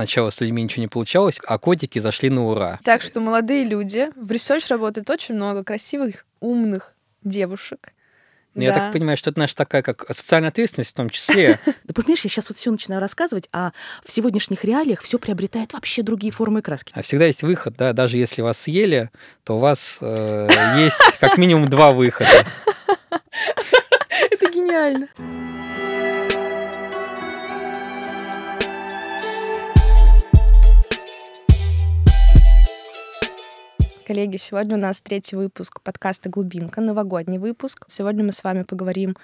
сначала с людьми ничего не получалось, а котики зашли на ура. Так что молодые люди, в Research работает очень много красивых, умных девушек. Ну, Я Да. так понимаю, что это наша такая как социальная ответственность в том числе. Да понимаешь, я сейчас вот все начинаю рассказывать, а в сегодняшних реалиях все приобретает вообще другие формы и краски. А всегда есть выход, да, даже если вас съели, то у вас э, есть как минимум два выхода. Это гениально. Коллеги, сегодня у нас третий выпуск подкаста «Глубинка», новогодний выпуск. Сегодня мы с вами поговорим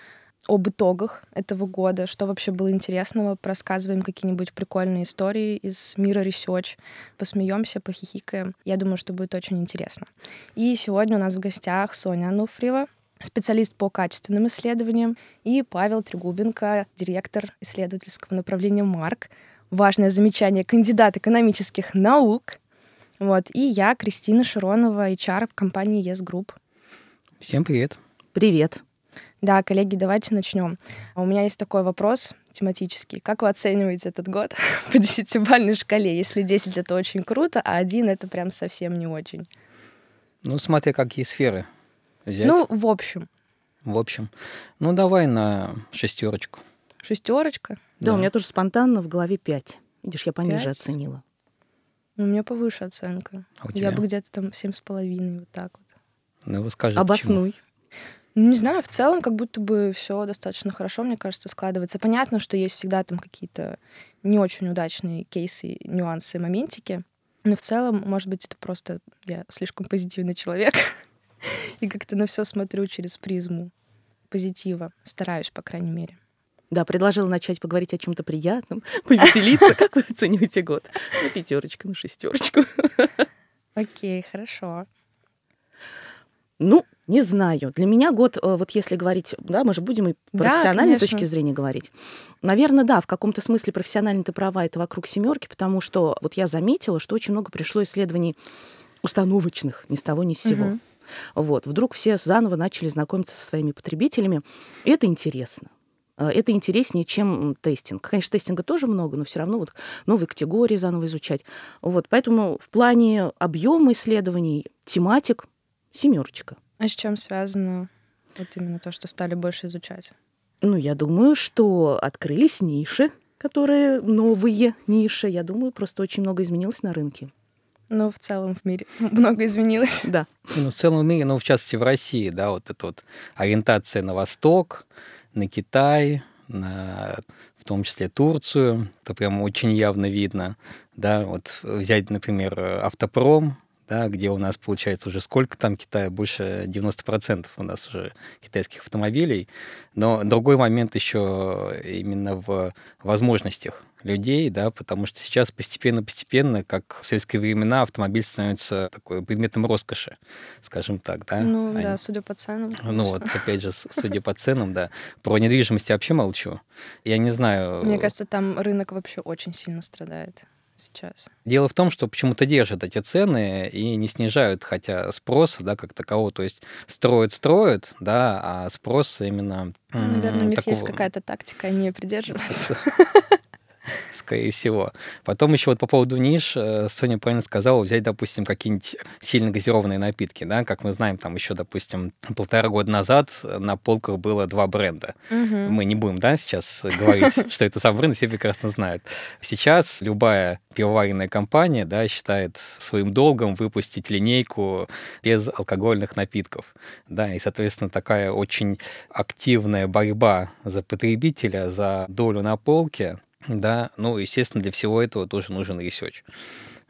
об итогах этого года, что вообще было интересного, рассказываем какие-нибудь прикольные истории из мира research, посмеемся, похихикаем. Я думаю, что будет очень интересно. И сегодня у нас в гостях Соня Ануфриева, специалист по качественным исследованиям, и Павел Трегубенко, директор исследовательского направления МАРК. Важное замечание, кандидат экономических наук. Вот. И я, Кристина Широнова, HR в компании Yes Group. Всем привет. Привет. Да, коллеги, давайте начнем. У меня есть такой вопрос тематический. Как вы оцениваете этот год по десятибалльной шкале? Если 10 — это очень круто, а 1 — это прям совсем не очень. Ну, смотря какие сферы взять. Ну, в общем, в общем, ну давай на шестерочку. шестерочка. Да, у меня тоже спонтанно в голове 5. Видишь, я пониже Пять? оценила. У меня повыше оценка. А у Я тебя? бы где-то там семь с половиной, вот так вот. Ну, расскажи, почему. Обоснуй. Ну, не знаю, в целом как будто бы все достаточно хорошо, мне кажется, складывается. Понятно, что есть всегда там какие-то не очень удачные кейсы, нюансы, моментики. Но в целом, может быть, это просто я слишком позитивный человек. И как-то на все смотрю через призму позитива. Стараюсь, по крайней мере. Да, предложила начать поговорить о чем-то приятном, повеселиться. Как вы оцениваете год? На пятерочку, на шестерочку. Окей, хорошо. Ну, не знаю. Для меня год, э, вот если говорить, да, мы же будем и Да, профессиональной конечно. точки зрения говорить. Наверное, да, в каком-то смысле профессионально ты права, это вокруг семерки, потому что вот я заметила, что очень много пришло исследований установочных, ни с того, ни с сего. Мгм. Вот, вдруг все заново начали знакомиться со своими потребителями. И это интересно. Э, Это интереснее, чем тестинг. Конечно, тестинга тоже много, но все равно вот новые категории заново изучать. Вот, поэтому в плане объема исследований, тематик семерочка. А с чем связано вот именно то, что стали больше изучать? Ну, я думаю, что открылись ниши, которые новые ниши. Я думаю, просто очень много изменилось на рынке. Ну, в целом в мире много изменилось. Да. Ну, в целом мире, ну, в частности, в России, да, вот эта вот ориентация на Восток, на Китай, на, в том числе Турцию, это прям очень явно видно, да, вот взять, например, автопром, да, где у нас получается уже сколько там Китая, больше 90% у нас уже китайских автомобилей, но другой момент еще именно в возможностях людей, да, потому что сейчас постепенно-постепенно, как в советские времена, автомобиль становится такой предметом роскоши, скажем так, да. Ну Они- да, судя по ценам. ну вот, конечно. опять же, судя по ценам, да. Про недвижимость я вообще молчу. Я не знаю. Мне кажется, там рынок вообще очень сильно страдает сейчас. Дело в том, что почему-то держат эти цены и не снижают, хотя спроса, да, как такового, то есть строят, строят, да, а спрос именно... Наверное, у них есть такого- какая-то тактика, они придерживаются. скорее всего. Потом еще вот по поводу ниш, э, Соня правильно сказала, взять, допустим, какие-нибудь сильно газированные напитки, да, как мы знаем, там еще, допустим, полтора года назад на полках было два бренда. Мгм. Мы не будем, да, сейчас говорить, что это сам бренд, все прекрасно знают. Сейчас любая пивоваренная компания, да, считает своим долгом выпустить линейку без алкогольных напитков, да, и, соответственно, такая очень активная борьба за потребителя, за долю на полке, да, ну, естественно, для всего этого тоже нужен research.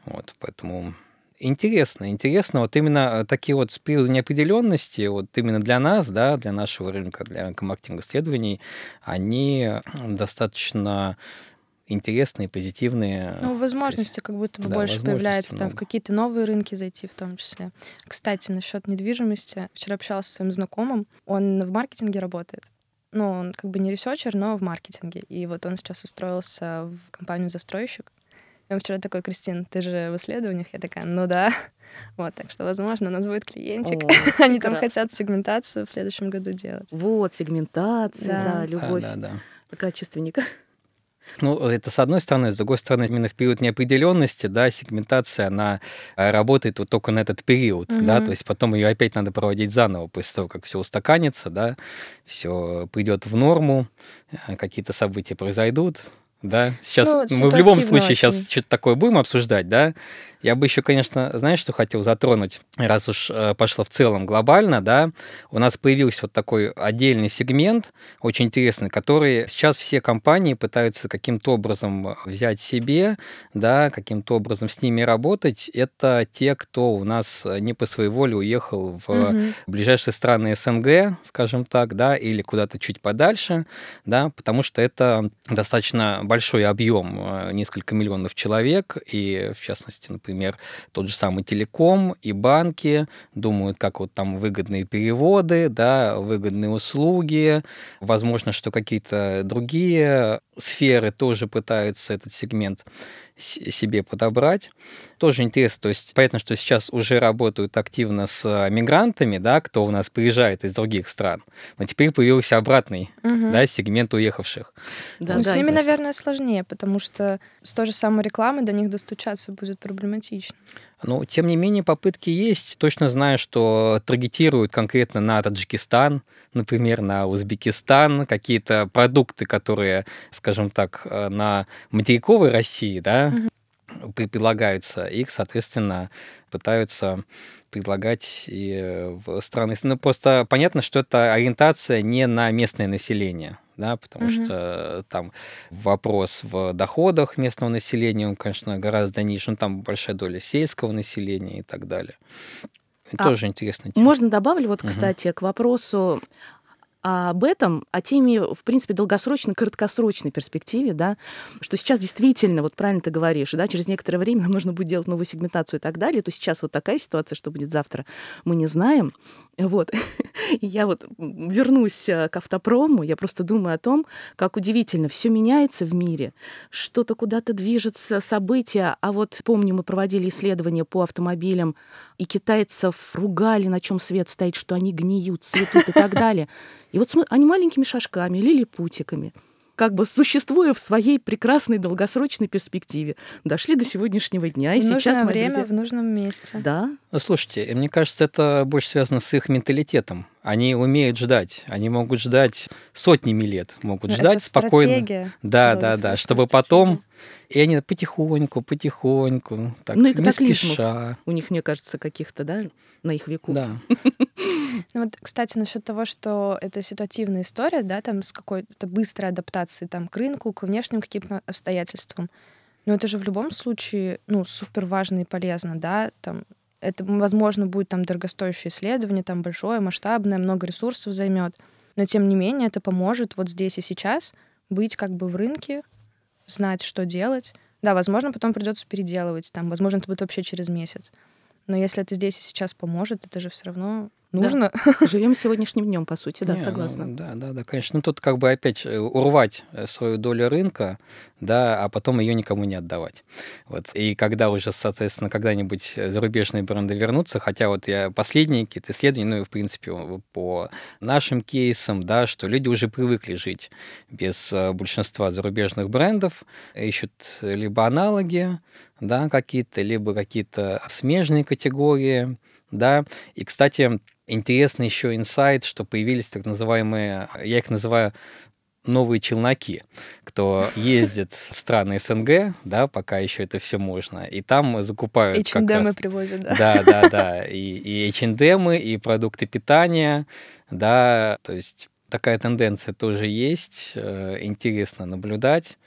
Вот, поэтому интересно, интересно, вот именно э, такие вот с периода неопределенности, вот именно для нас, да, для нашего рынка, для рынка маркетинга исследований, они достаточно интересные, позитивные. Ну, возможности как будто бы да, больше появляется там в много. какие-то новые рынки зайти в том числе. Кстати, насчет недвижимости. Вчера общалась со своим знакомым. Он в маркетинге работает. Ну, он как бы не researcher, но в маркетинге. И вот он сейчас устроился в компанию застройщик. И он вчера такой, Кристин, ты же в исследованиях? Я такая, ну да. Вот, так что, возможно, у нас будет клиентик. О, Они там хотят сегментацию в следующем году делать. Вот, сегментация, Да. да, Да, любовь Да, да, да. качественника. Ну, это с одной стороны. С другой стороны, именно в период неопределенности, да, сегментация, она э, работает вот только на этот период, угу. да, то есть потом ее опять надо проводить заново после того, как все устаканится, да, все придет в норму, э, какие-то события произойдут, да, сейчас ну, мы в любом случае очень. сейчас что-то такое будем обсуждать, да, я бы еще, конечно, знаешь, что хотел затронуть, раз уж э, пошло в целом глобально, да, у нас появился вот такой отдельный сегмент, очень интересный, который сейчас все компании пытаются каким-то образом взять себе, да, каким-то образом с ними работать. Это те, кто у нас не по своей воле уехал в угу. ближайшие страны СНГ, скажем так, да, или куда-то чуть подальше, да, потому что это достаточно большой объем, э, несколько миллионов человек, и в частности, например, например, тот же самый телеком и банки думают, как вот там выгодные переводы, да, выгодные услуги, возможно, что какие-то другие сферы тоже пытаются этот сегмент себе подобрать. Тоже интересно, то есть понятно, что сейчас уже работают активно с а, мигрантами, да, кто у нас приезжает из других стран, но теперь появился обратный угу. да, сегмент уехавших. Да, ну, да, с ними, наверное, сложнее, потому что с той же самой рекламы до них достучаться будет проблематично. Но, тем не менее, попытки есть. Точно знаю, что таргетируют конкретно на Таджикистан, например, на Узбекистан, какие-то продукты, которые, скажем так, э, на материковой России, да, угу. предлагаются. Их, соответственно, пытаются предлагать и в страны. Ну, просто понятно, что это ориентация не на местное население да, потому угу. что там вопрос в доходах местного населения, он, конечно, гораздо ниже, ну, там большая доля сельского населения и так далее. А тоже интересно. Можно добавлю, вот, угу. кстати, к вопросу об этом, о теме, в принципе, долгосрочной, краткосрочной перспективе, да, что сейчас действительно, вот правильно ты говоришь, да, через некоторое время нам нужно будет делать новую сегментацию и так далее, то сейчас вот такая ситуация, что будет завтра, мы не знаем. Вот. я вот вернусь э, к автопрому, я просто думаю о том, как удивительно, все меняется в мире, что-то куда-то движется, события. А вот помню, мы проводили исследования по автомобилям, и китайцев ругали, на чем свет стоит, что они гниют, цветут и так далее. И вот они маленькими шажками, лилипутиками – как бы существуя в своей прекрасной долгосрочной перспективе, дошли до сегодняшнего дня. И в сейчас нужное время друзья... в нужном месте. Да. Ну, слушайте, мне кажется, это больше связано с их менталитетом. Они умеют ждать. Они могут ждать сотнями лет, могут Но ну, ждать спокойно. Да, да, да, чтобы потом и они потихоньку, потихоньку, так, ну, и не спеша. У них, мне кажется, каких-то, да, на их веку. Да. Ну вот, кстати, насчет того, что это ситуативная история, да, там с какой-то быстрой адаптацией там, к рынку, к внешним каким-то обстоятельствам. Но это же в любом случае, ну, супер важно и полезно, да, там, это, возможно, будет там дорогостоящее исследование, там большое, масштабное, много ресурсов займет. Но тем не менее это поможет вот здесь и сейчас быть как бы в рынке, знать, что делать. Да, возможно, потом придется переделывать, там, возможно, это будет вообще через месяц. Но если это здесь и сейчас поможет, это же все равно нужно. Да. Живем сегодняшним днем, по сути, да, Не, согласна. Ну, да, да, да, конечно. Ну, тут как бы опять э, урвать э, свою долю рынка, да, а потом ее никому не отдавать. Вот. И когда уже, соответственно, когда-нибудь зарубежные бренды вернутся, хотя вот я последние какие-то исследования, ну, и, в принципе, по нашим кейсам, да, что люди уже привыкли жить без э, большинства зарубежных брендов, ищут либо аналоги, да, какие-то, либо какие-то смежные категории, да. И, кстати, интересный еще инсайт, что появились так называемые, я их называю новые челноки, кто ездит в страны СНГ, да, пока еще это все можно, и там закупают H&M привозят, да? Да, да, да, и, и H&M, и продукты питания, да, то есть такая тенденция тоже есть, э, интересно наблюдать,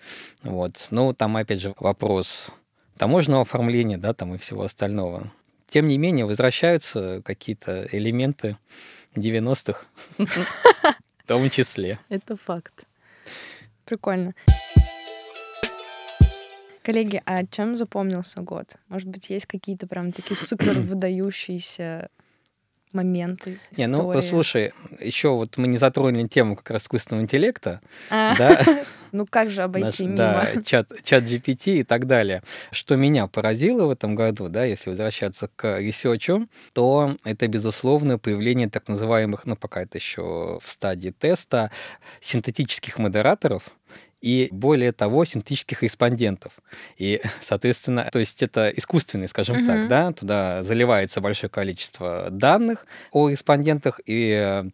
вот. Ну, там, опять же, вопрос таможенного оформления, да, там и всего остального. Тем не менее, возвращаются какие-то элементы 90-х, в том числе. Это факт. Прикольно. Коллеги, а чем запомнился год? Может быть, есть какие-то прям такие супер выдающиеся моменты, истории. Не, ну, слушай, еще вот мы не затронули тему как раз искусственного интеллекта, а, да? Ну, как же обойти Наш, мимо? Да, чат, Chat GPT и так далее. Что меня поразило в этом году, да, если возвращаться к research у, то это, безусловно, появление так называемых, ну, пока это еще в стадии теста, синтетических модераторов, и, более того, синтетических респондентов. И, соответственно, то есть это искусственный, скажем Мгм. так, да, туда заливается большое количество данных о респондентах, и,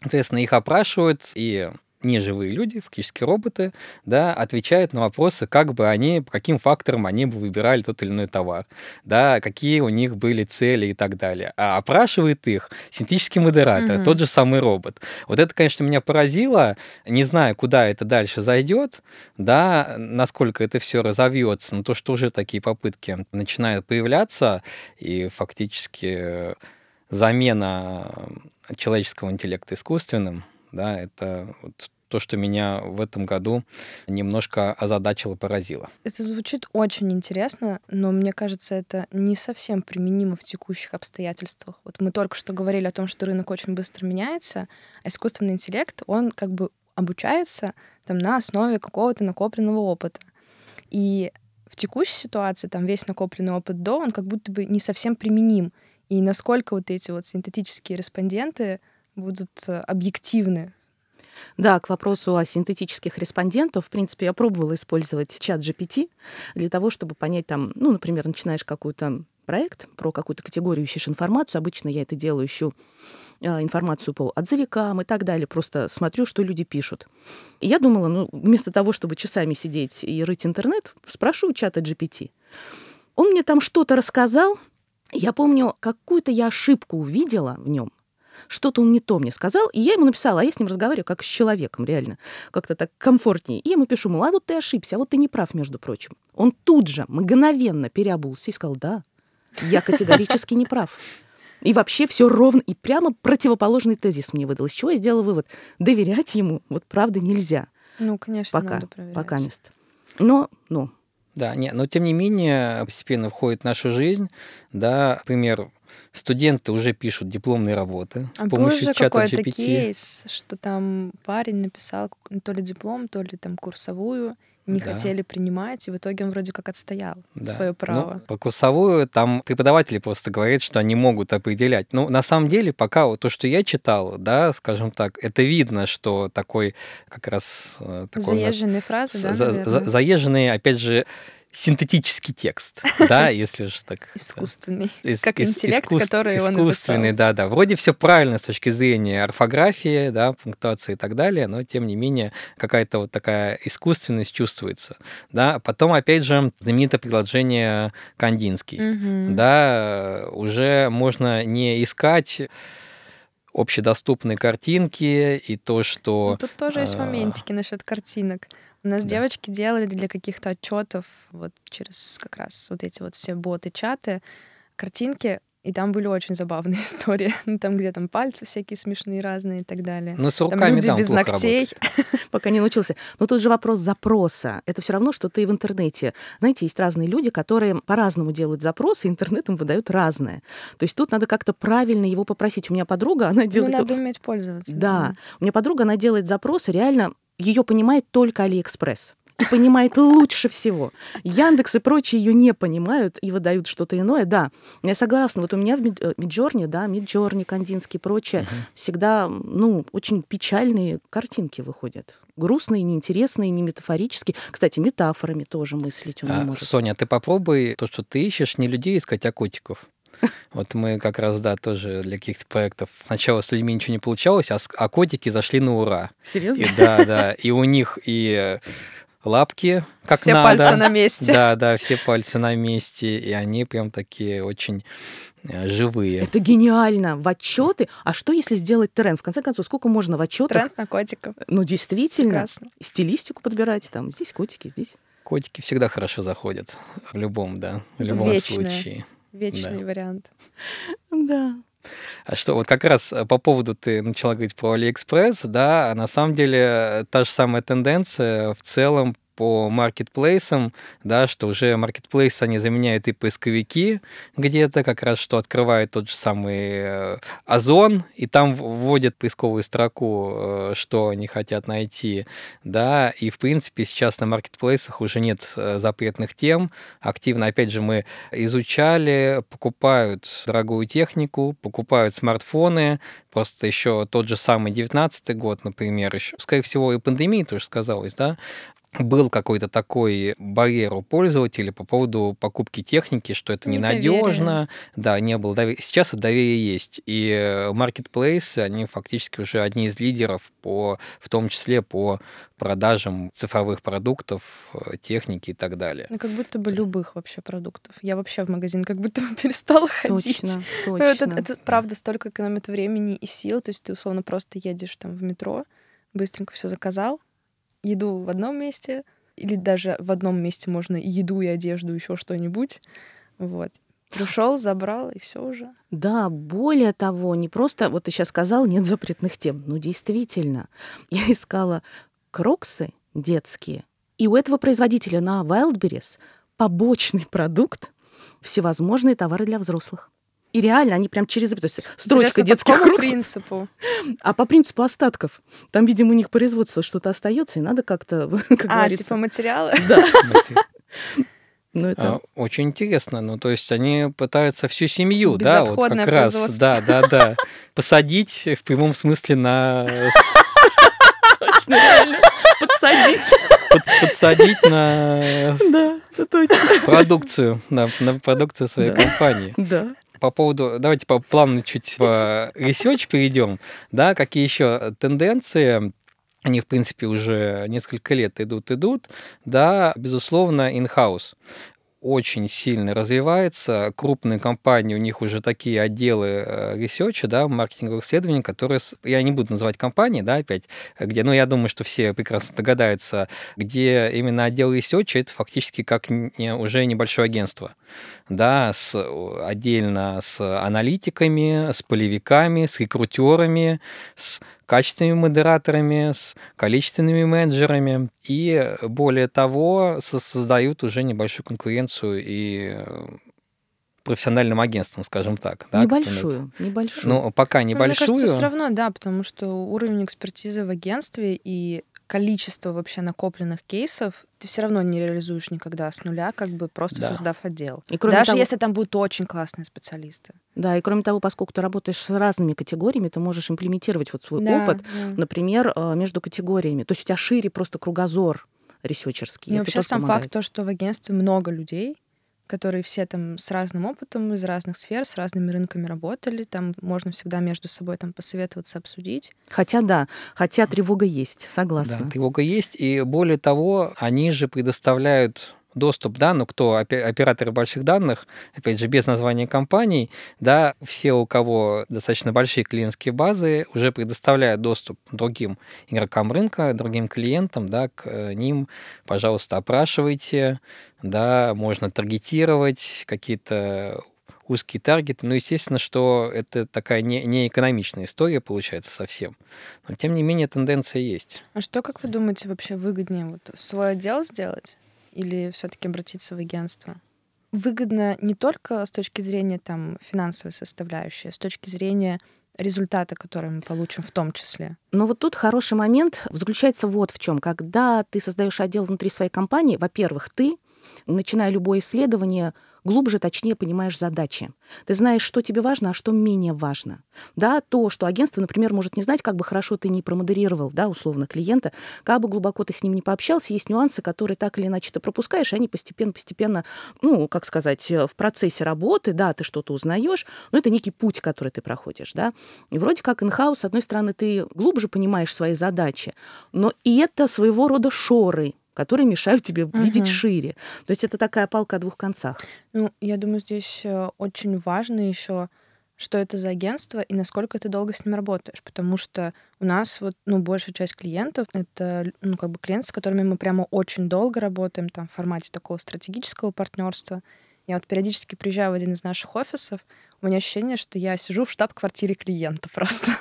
соответственно, их опрашивают, и неживые люди, фактически роботы, да, отвечают на вопросы, как бы они, по каким факторам они бы выбирали тот или иной товар, да, какие у них были цели и так далее. А опрашивает их синтетический модератор, Мгм. тот же самый робот. Вот это, конечно, меня поразило. Не знаю, куда это дальше зайдет, да, насколько это все разовьется, но то, что уже такие попытки начинают появляться, и фактически замена человеческого интеллекта искусственным, да, это вот то, что меня в этом году немножко озадачило, поразило. Это звучит очень интересно, но мне кажется, это не совсем применимо в текущих обстоятельствах. Вот мы только что говорили о том, что рынок очень быстро меняется, а искусственный интеллект, он как бы обучается там на основе какого-то накопленного опыта. И в текущей ситуации там весь накопленный опыт до, он как будто бы не совсем применим. И насколько вот эти вот синтетические респонденты будут э, объективны Да, к вопросу о синтетических респондентах, в принципе, я пробовала использовать чат GPT для того, чтобы понять там, ну, например, начинаешь какой-то проект, про какую-то категорию ищешь информацию. Обычно я это делаю, ищу э, информацию по отзывикам и так далее. Просто смотрю, что люди пишут. И я думала, ну, вместо того, чтобы часами сидеть и рыть интернет, спрошу у чата GPT. Он мне там что-то рассказал. Я помню, какую-то я ошибку увидела в нем. Что-то он не то мне сказал, и я ему написала, а я с ним разговариваю как с человеком, реально, как-то так комфортнее. И я ему пишу, мол, а вот ты ошибся, а вот ты не прав, между прочим. Он тут же мгновенно переобулся и сказал, да, я категорически не прав. И вообще все ровно, и прямо противоположный тезис мне выдал. Из чего я сделала вывод? Доверять ему вот правда нельзя. Ну, конечно, Пока, надо проверять. пока мест. Но, ну, Да, не, но тем не менее постепенно входит в нашу жизнь, да, например, студенты уже пишут дипломные работы с А был помощью же чата какой-то GPT. кейс, что там парень написал ку- то ли диплом, то ли там курсовую, не Да. хотели принимать, и в итоге он вроде как отстоял Да. свое Ну, право. по курсовую там преподаватели просто говорят, что они могут определять. Ну, на самом деле, пока вот то, что я читал, да, скажем так, это видно, что такой как раз э, такой Заезженные фразы, да, за- за- заезженный, опять же, синтетический текст, да, если же так. Искусственный. Ис- Как ис- интеллект, который он искусственный, написал. да, да. Вроде все правильно с точки зрения орфографии, да, пунктуации и так далее, но тем не менее какая-то вот такая искусственность чувствуется, да. Потом, опять же, знаменитое предложение Кандинский, да, уже можно не искать общедоступные картинки и то, Ну, что тут тоже есть а, моментики насчет картинок. У нас Да. девочки делали для каких-то отчетов вот через как раз вот эти вот все боты, чаты, картинки, и там были очень забавные истории. Ну, там, где там пальцы всякие смешные разные и так далее. ну, с Там руками, люди да, он без плохо ногтей. работает. пока не научился. Но тут же вопрос запроса. Это все равно, что ты в интернете. Знаете, есть разные люди, которые по-разному делают запросы, интернет им выдает разное. То есть тут надо как-то правильно его попросить. У меня подруга, она Ну, делает... надо уметь пользоваться. Да, у меня подруга, она делает запросы, реально ее понимает только Алиэкспресс. И понимает лучше всего. Яндекс и прочие ее не понимают и выдают что-то иное. Да, я согласна. Вот у меня в э, Midjourney, да, Midjourney, Кандинский и прочее, всегда, ну, очень печальные картинки выходят. Грустные, неинтересные, не метафорические. Кстати, метафорами тоже мыслить он не А, может. Соня, ты попробуй то, что ты ищешь, не людей искать, а котиков. Вот мы как раз, да, тоже для каких-то проектов. Сначала с людьми ничего не получалось, а, с- а котики зашли на ура. Серьезно? И да, да, и у них и лапки как Все надо. пальцы на месте. Да, да, все пальцы на месте, и они прям такие очень э, живые. Это гениально. В отчеты. А что, если сделать тренд? В конце концов, сколько можно в отчетах? Тренд на котиков. Ну, действительно. Прекрасно. Стилистику подбирать. Там здесь котики, здесь. Котики всегда хорошо заходят в любом, да, в любом Вечное. случае. Вечный Да. вариант. Да. А что, вот как раз э, по поводу ты начала говорить про Алиэкспресс, да, а на самом деле э, та же самая тенденция в целом по маркетплейсам, да, что уже маркетплейсы, они заменяют и поисковики где-то, как раз что открывает тот же самый э, Озон, и там вводят поисковую строку, э, что они хотят найти, да, и в принципе сейчас на маркетплейсах уже нет э, запретных тем, активно, опять же, мы изучали, покупают дорогую технику, покупают смартфоны, просто еще тот же самый 19 год, например, еще, скорее всего, и пандемия тоже сказалась, да, был какой-то такой барьер у пользователя по поводу покупки техники, что это ненадежно, да, не было доверия. Сейчас это доверие есть. И Marketplace, они фактически уже одни из лидеров, по, в том числе по продажам цифровых продуктов, э, техники и так далее. Ну, как будто бы любых вообще продуктов. Я вообще в магазин как будто бы перестала ходить. Точно, точно. Ну, это, это правда столько экономит времени и сил. То есть ты условно просто едешь там в метро, быстренько все заказал, еду в одном месте, или даже в одном месте можно и еду, и одежду, еще что-нибудь. Вот. Пришел, забрал, и все уже. Да, более того, не просто, вот ты сейчас сказал, нет запретных тем. Ну, действительно, я искала кроксы детские, и у этого производителя на Wildberries побочный продукт всевозможные товары для взрослых. И реально они прям через... То есть строчка Интересно, детских по какому кроксов. принципу? А по принципу остатков. Там, видимо, у них производство что-то остается, и надо как-то, как А, говорится... типа материалы? Да. Ну, это... А, Очень интересно. Ну, то есть они пытаются всю семью, да, вот как раз, да, да, да, посадить в прямом смысле на точно, реально. Подсадить. под- подсадить на Да, это точно. продукцию, на, на продукцию своей Да. компании. Да. По поводу, давайте по плавно чуть по research перейдем, да, какие еще тенденции, они, в принципе, уже несколько лет идут, идут, да, безусловно, in-house очень сильно развивается. Крупные компании, у них уже такие отделы э, research а, да, маркетинговых исследований, которые, я не буду называть компании, да, опять, где, ну, я думаю, что все прекрасно догадаются, где именно отдел research а, это фактически как уже небольшое агентство, да, с, отдельно с аналитиками, с полевиками, с рекрутерами, с качественными модераторами, с количественными менеджерами. И более того, со- создают уже небольшую конкуренцию и э, профессиональным агентством, скажем так. да. Небольшую, небольшую. Ну, пока Ну, Мне небольшую. кажется, все равно, да, потому что уровень экспертизы в агентстве и количество вообще накопленных кейсов ты все равно не реализуешь никогда с нуля, как бы просто Да. создав отдел. И кроме Даже того- если там будут очень классные специалисты. Да, и кроме того, поскольку ты работаешь с разными категориями, ты можешь имплементировать вот свой Да, опыт, да. например, э, между категориями. То есть у тебя шире просто кругозор ресерчерский. Ну, Это вообще сам помогает. факт то, что в агентстве много людей, которые все там с разным опытом, из разных сфер, с разными рынками работали. Там можно всегда между собой там посоветоваться, обсудить. Хотя да, хотя тревога есть, согласна. Да, тревога есть. И более того, они же предоставляют доступ, да, ну кто опе- операторы больших данных, опять же, без названия компаний, да, все, у кого достаточно большие клиентские базы, уже предоставляют доступ другим игрокам рынка, другим клиентам, да, к э, ним, пожалуйста, опрашивайте, да, можно таргетировать какие-то узкие таргеты. Ну, естественно, что это такая не, не экономичная история получается совсем. Но, тем не менее, тенденция есть. А что, как вы думаете, вообще выгоднее? Вот свой отдел сделать или все-таки обратиться в агентство? Выгодно не только с точки зрения там финансовой составляющей, а с точки зрения результата, который мы получим в том числе. Но вот тут хороший момент заключается вот в чем. Когда ты создаешь отдел внутри своей компании, во-первых, ты, начиная любое исследование, глубже, точнее понимаешь задачи. Ты знаешь, что тебе важно, а что менее важно. Да, то, что агентство, например, может не знать, как бы хорошо ты не промодерировал, да, условно, клиента, как бы глубоко ты с ним не пообщался, есть нюансы, которые так или иначе ты пропускаешь, и они постепенно-постепенно, ну, как сказать, э, в процессе работы, да, ты что-то узнаешь, но это некий путь, который ты проходишь, да. И вроде как инхаус, с одной стороны, ты глубже понимаешь свои задачи, но и это своего рода шоры, которые мешают тебе видеть Мгм. шире. То есть это такая палка о двух концах. Ну, я думаю, здесь э, очень важно еще, что это за агентство и насколько ты долго с ним работаешь, потому что у нас вот, ну, большая часть клиентов — это, ну, как бы клиенты, с которыми мы прямо очень долго работаем, там, в формате такого стратегического партнерства. Я вот периодически приезжаю в один из наших офисов, у меня ощущение, что я сижу в штаб-квартире клиента просто.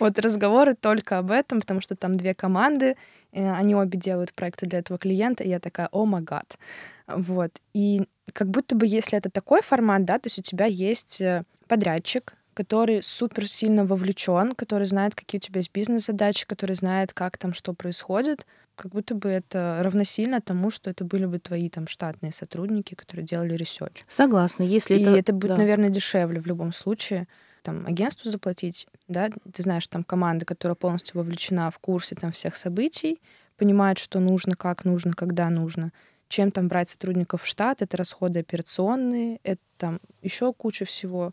Вот разговоры только об этом, потому что там две команды, они обе делают проекты для этого клиента, и я такая, о май гад. Вот. И как будто бы, если это такой формат, да, то есть у тебя есть э, подрядчик, который супер сильно вовлечен, который знает, какие у тебя есть бизнес-задачи, который знает, как там что происходит, как будто бы это равносильно тому, что это были бы твои там штатные сотрудники, которые делали research. Согласна. Если И это, это, будет, да. наверное, дешевле в любом случае. Там агентству заплатить, да, ты знаешь, там команда, которая полностью вовлечена в курсе там всех событий, понимают, что нужно, как нужно, когда нужно. Чем там брать сотрудников в штат, это расходы операционные, это там еще куча всего.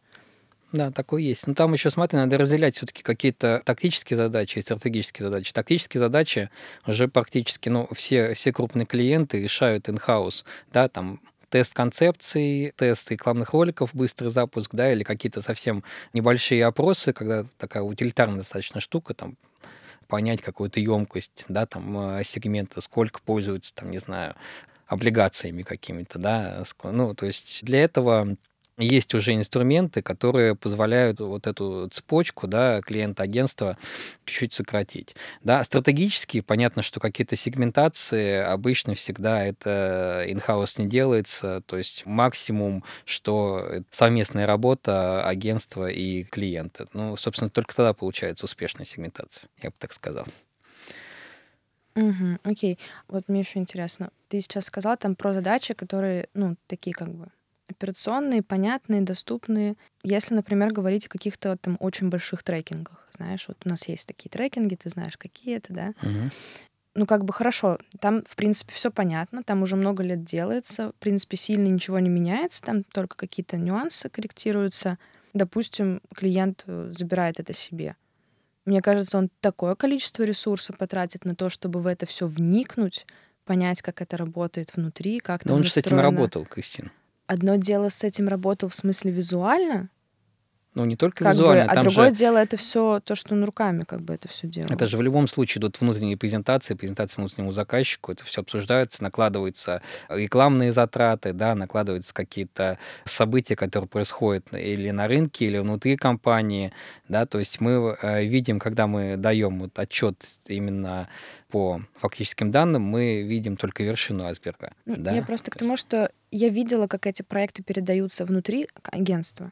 Да, такое есть. Но там еще, смотри, надо разделять все-таки какие-то тактические задачи и стратегические задачи. Тактические задачи уже практически, ну, все, все крупные клиенты решают in-house, да, там тест концепций, тест рекламных роликов, быстрый запуск, да, или какие-то совсем небольшие опросы, когда такая утилитарная достаточно штука, там, понять какую-то емкость, да, там, э, сегмента, сколько пользуются, там, не знаю, облигациями какими-то, да, ну, то есть для этого есть уже инструменты, которые позволяют вот эту цепочку да, клиента-агентства чуть-чуть сократить. Да, стратегически понятно, что какие-то сегментации обычно всегда это in-house не делается, то есть максимум, что совместная работа агентства и клиента. Ну, собственно, только тогда получается успешная сегментация, я бы так сказал. Угу, окей. Вот мне еще интересно. Ты сейчас сказала там про задачи, которые, ну, такие как бы операционные, понятные, доступные. Если, например, говорить о каких-то там очень больших трекингах, знаешь, вот у нас есть такие трекинги, ты знаешь, какие это, да? Угу. Ну, как бы хорошо, там, в принципе, все понятно, там уже много лет делается, в принципе, сильно ничего не меняется, там только какие-то нюансы корректируются. Допустим, клиент э, забирает это себе. Мне кажется, он такое количество ресурсов потратит на то, чтобы в это все вникнуть, понять, как это работает внутри, как Но он же с этим работал, Кристина одно дело с этим работал в смысле визуально, ну, не только как визуально. Бы, а другое же... дело это все то, что он руками как бы это все делает. Это же в любом случае идут внутренние презентации, презентации внутреннему заказчику, это все обсуждается, накладываются рекламные затраты, да, накладываются какие-то события, которые происходят или на рынке, или внутри компании, да, то есть мы э, видим, когда мы даем вот отчет именно по фактическим данным, мы видим только вершину айсберга. Да? Я просто к тому, что я видела, как эти проекты передаются внутри агентства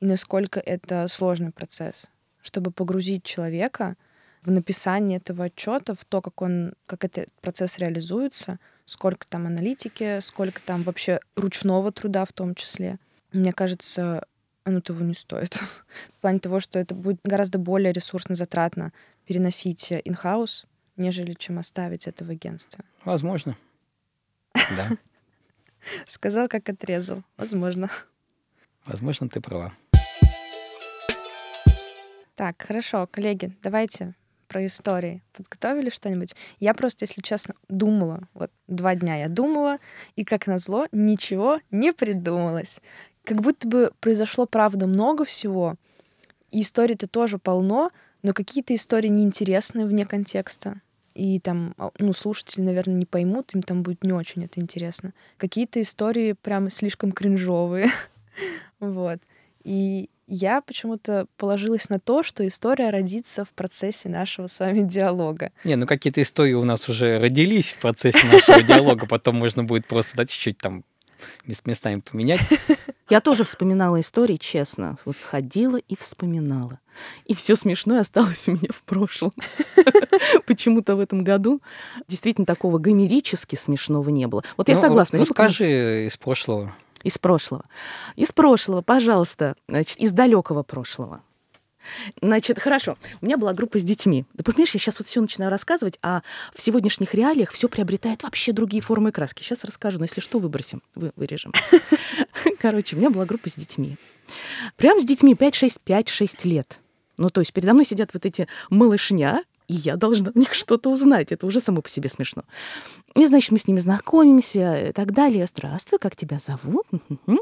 и насколько это сложный процесс, чтобы погрузить человека в написание этого отчета, в то, как он, как этот процесс реализуется, сколько там аналитики, сколько там вообще ручного труда в том числе. Мне кажется, оно того не стоит. в плане того, что это будет гораздо более ресурсно затратно переносить in-house, нежели чем оставить это в агентстве. Возможно. Да. Сказал, как отрезал. Возможно. Возможно, ты права. Так, хорошо, коллеги, давайте про истории. Подготовили что-нибудь? Я просто, если честно, думала. Вот два дня я думала, и, как назло, ничего не придумалось. Как будто бы произошло, правда, много всего. И историй-то тоже полно, но какие-то истории неинтересные вне контекста. И там, а, ну, слушатели, наверное, не поймут, им там будет не очень это интересно. Какие-то истории прям слишком кринжовые. вот. И я почему-то положилась на то, что история родится в процессе нашего с вами диалога. Не, ну какие-то истории у нас уже родились в процессе нашего диалога, потом можно будет просто да, чуть-чуть там местами поменять. Я тоже вспоминала истории, честно. Вот ходила и вспоминала. И все смешное осталось у меня в прошлом. Почему-то в этом году действительно такого гомерически смешного не было. Вот я ну, согласна. Расскажи из прошлого. Из прошлого. Из прошлого, пожалуйста, значит, из далекого прошлого. Значит, хорошо. У меня была группа с детьми. Да понимаешь, я сейчас вот все начинаю рассказывать, а в сегодняшних реалиях все приобретает вообще другие формы и краски. Сейчас расскажу, но если что, выбросим, вы, вырежем. Короче, у меня была группа с детьми. Прям с детьми 5-6, 5-6 лет. Ну, то есть передо мной сидят вот эти малышня, и я должна у них что-то узнать. Это уже само по себе смешно. И, значит, мы с ними знакомимся и так далее. Здравствуй, как тебя зовут?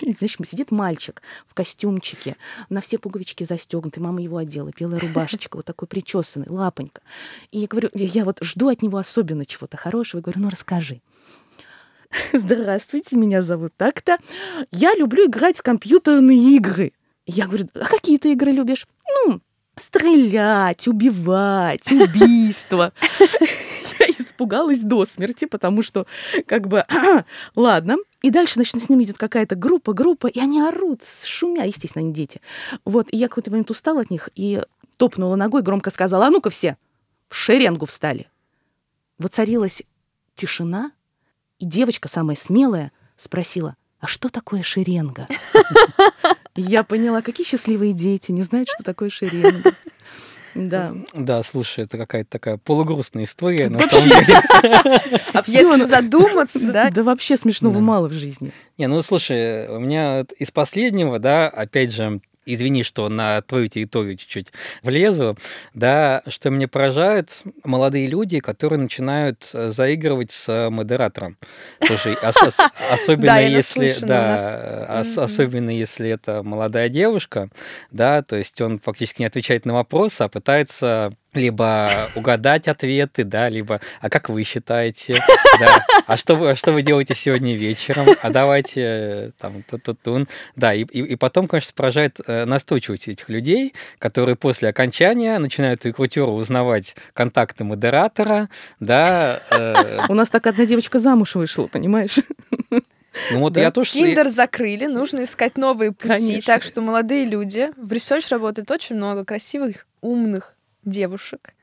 Значит, сидит мальчик в костюмчике, на все пуговички застегнуты. Мама его одела, белая рубашечка, вот такой причесанный, лапонька. И я говорю, я вот жду от него особенно чего-то хорошего. И говорю, ну расскажи. Здравствуйте, меня зовут так-то. Я люблю играть в компьютерные игры. Я говорю, а какие ты игры любишь? Ну, стрелять, убивать, убийство. Я испугалась до смерти, потому что как бы, ладно. И дальше, значит, с ними идет какая-то группа, группа, и они орут, шумя, естественно, они дети. Вот, и я какой-то момент устала от них и топнула ногой, громко сказала, а ну-ка все, в шеренгу встали. Воцарилась тишина, и девочка, самая смелая, спросила, а что такое шеренга? Я поняла, какие счастливые дети, не знают, что такое шеренга. Да. Да, слушай, это какая-то такая полугрустная история, на самом деле. А Если задуматься, да, Да вообще смешного мало в жизни. Не, ну слушай, у меня из последнего, да, опять же, извини, что на твою территорию чуть-чуть влезу, да, что меня поражает, молодые люди, которые начинают э, заигрывать с э, модератором. Слушай, ос- ос- особенно Да, если, да, э, ос- особенно если это молодая девушка, да, то есть он фактически не отвечает на вопросы, а пытается либо угадать ответы, да, либо, а как вы считаете, да, а что вы, а что вы делаете сегодня вечером, а давайте э, там тун да, и, и, и потом, конечно, поражает э, настойчивость этих людей, которые после окончания начинают у рекрутера узнавать контакты модератора, да, э, У нас так одна девочка замуж вышла, понимаешь? ну вот Да. я тоже... Tinder закрыли, нужно искать новые пути. Конечно. Так что молодые люди, в research работает очень много красивых, умных девушек.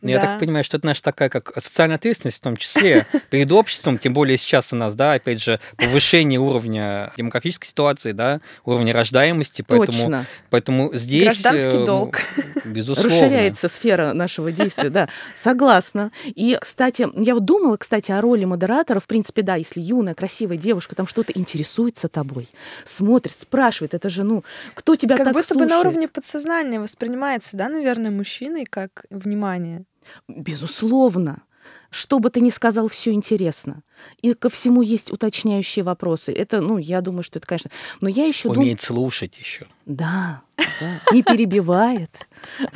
Ну, Я Да. так понимаю, что это наша такая как социальная ответственность в том числе перед обществом, тем более сейчас у нас, да, опять же, повышение уровня демографической ситуации, да, уровня рождаемости, поэтому, Точно. поэтому здесь... Гражданский э, долг. Безусловно. Расширяется сфера нашего действия, да, согласна. И, кстати, я вот думала, кстати, о роли модератора. В принципе, да, если юная, красивая девушка там что-то интересуется тобой, смотрит, спрашивает, это же, ну, кто тебя Как так будто бы на слушает? уровне подсознания воспринимается, да, наверное, мужчиной как внимание. Безусловно. Что бы ты ни сказал, все интересно. И ко всему есть уточняющие вопросы. Это, ну, я думаю, что это, конечно. Но я еще думаю. Умеет слушать еще. Да, да, не перебивает.